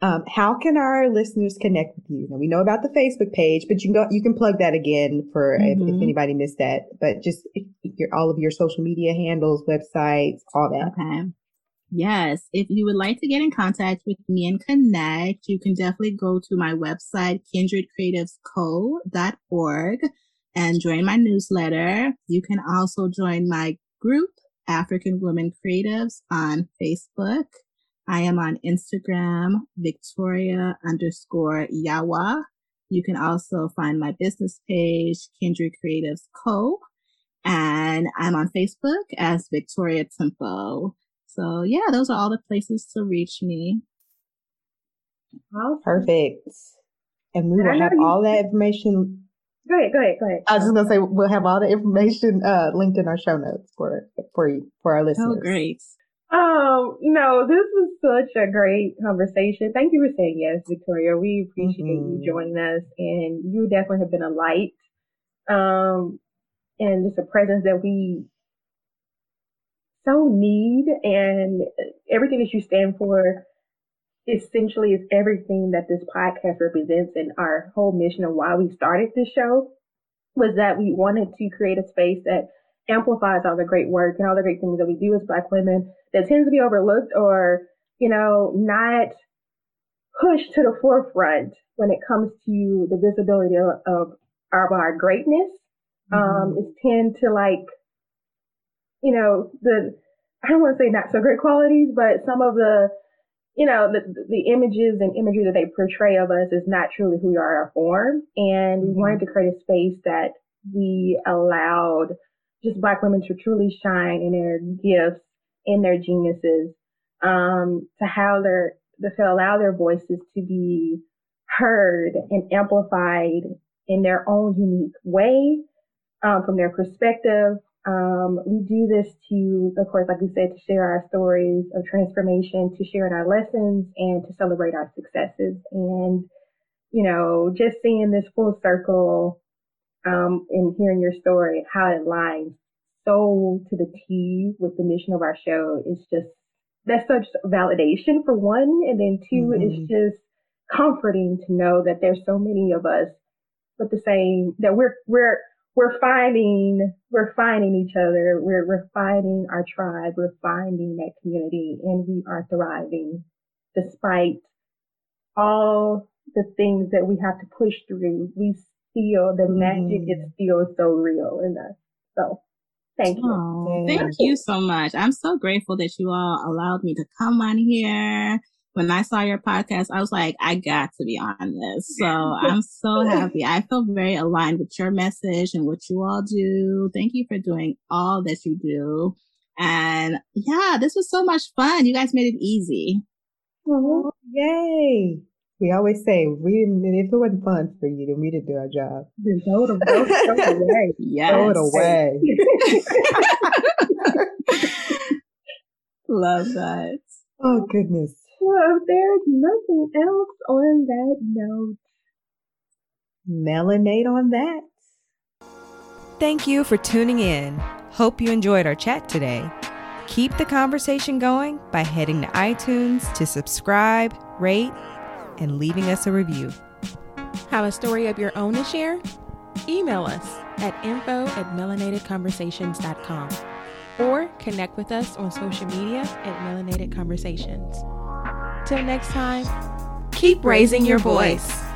Um, how can our listeners connect with you? Now we know about the Facebook page, but you can go, you can plug that again for if, if Mhm. anybody missed that. But just your all of your social media handles, websites, all that. Okay. Yes. If you would like to get in contact with me and connect, you can definitely go to my website, kindredcreativesco.org and join my newsletter. You can also join my group, African Women Creatives on Facebook. I am on Instagram, Victoria underscore Yawa. You can also find my business page, Kindred Creatives Co. And I'm on Facebook as Victoria Tempo. So yeah, those are all the places to reach me. Awesome. Perfect. And we will have all that information. Go ahead. Go ahead. Go ahead. I was just gonna say we'll have all the information uh, linked in our show notes for for you for our listeners. Oh, great. Um, no, this was such a great conversation. Thank you for saying yes, Victoria. We appreciate Mhm. you joining us, and you definitely have been a light, um, and just a presence that we so need. And everything that you stand for, essentially, is everything that this podcast represents, and our whole mission of why we started this show was that we wanted to create a space that amplifies all the great work and all the great things that we do as Black women that tends to be overlooked or, you know, not pushed to the forefront when it comes to the visibility of, of our, of our greatness. Um, it's tend to like, you know, the, I don't want to say not so great qualities, but some of the, you know, the, the images and imagery that they portray of us is not truly who we are our form. And we wanted to create a space that we allowed just black women to truly shine in their gifts, in their geniuses, um, to how their, to allow their voices to be heard and amplified in their own unique way, um, from their perspective. Um, we do this to, of course, like we said, to share our stories of transformation, to share in our lessons and to celebrate our successes. And, you know, just seeing this full circle, um, and hearing your story, how it lines so to the T with the mission of our show is just, that's such validation for one. And then 2 Mhm. it's just comforting to know that there's so many of us with the same, that we're, we're, we're finding, we're finding each other. We're, we're finding our tribe. We're finding that community and we are thriving despite all the things that we have to push through. We still, the mm-hmm. magic is still so real in us. So thank you. Oh, thank you so much. I'm so grateful that you all allowed me to come on here. When I saw your podcast, I was like, I got to be on this. So I'm so happy. I feel very aligned with your message and what you all do. Thank you for doing all that you do. And yeah, this was so much fun. You guys made it easy. Oh, yay. We always say, we didn't, if it wasn't fun for you, then we didn't do our job. Then throw it, throw it away. Yes. Throw it away. Love that. Oh, goodness. Well, there's nothing else on that note, Melanate on that. Thank you for tuning in. Hope you enjoyed our chat today. Keep the conversation going by heading to iTunes to subscribe, rate, and leaving us a review. Have a story of your own to share? Email us at info at melanatedconversations.com or connect with us on social media at Melanated Conversations. Till next time, keep raising your voice.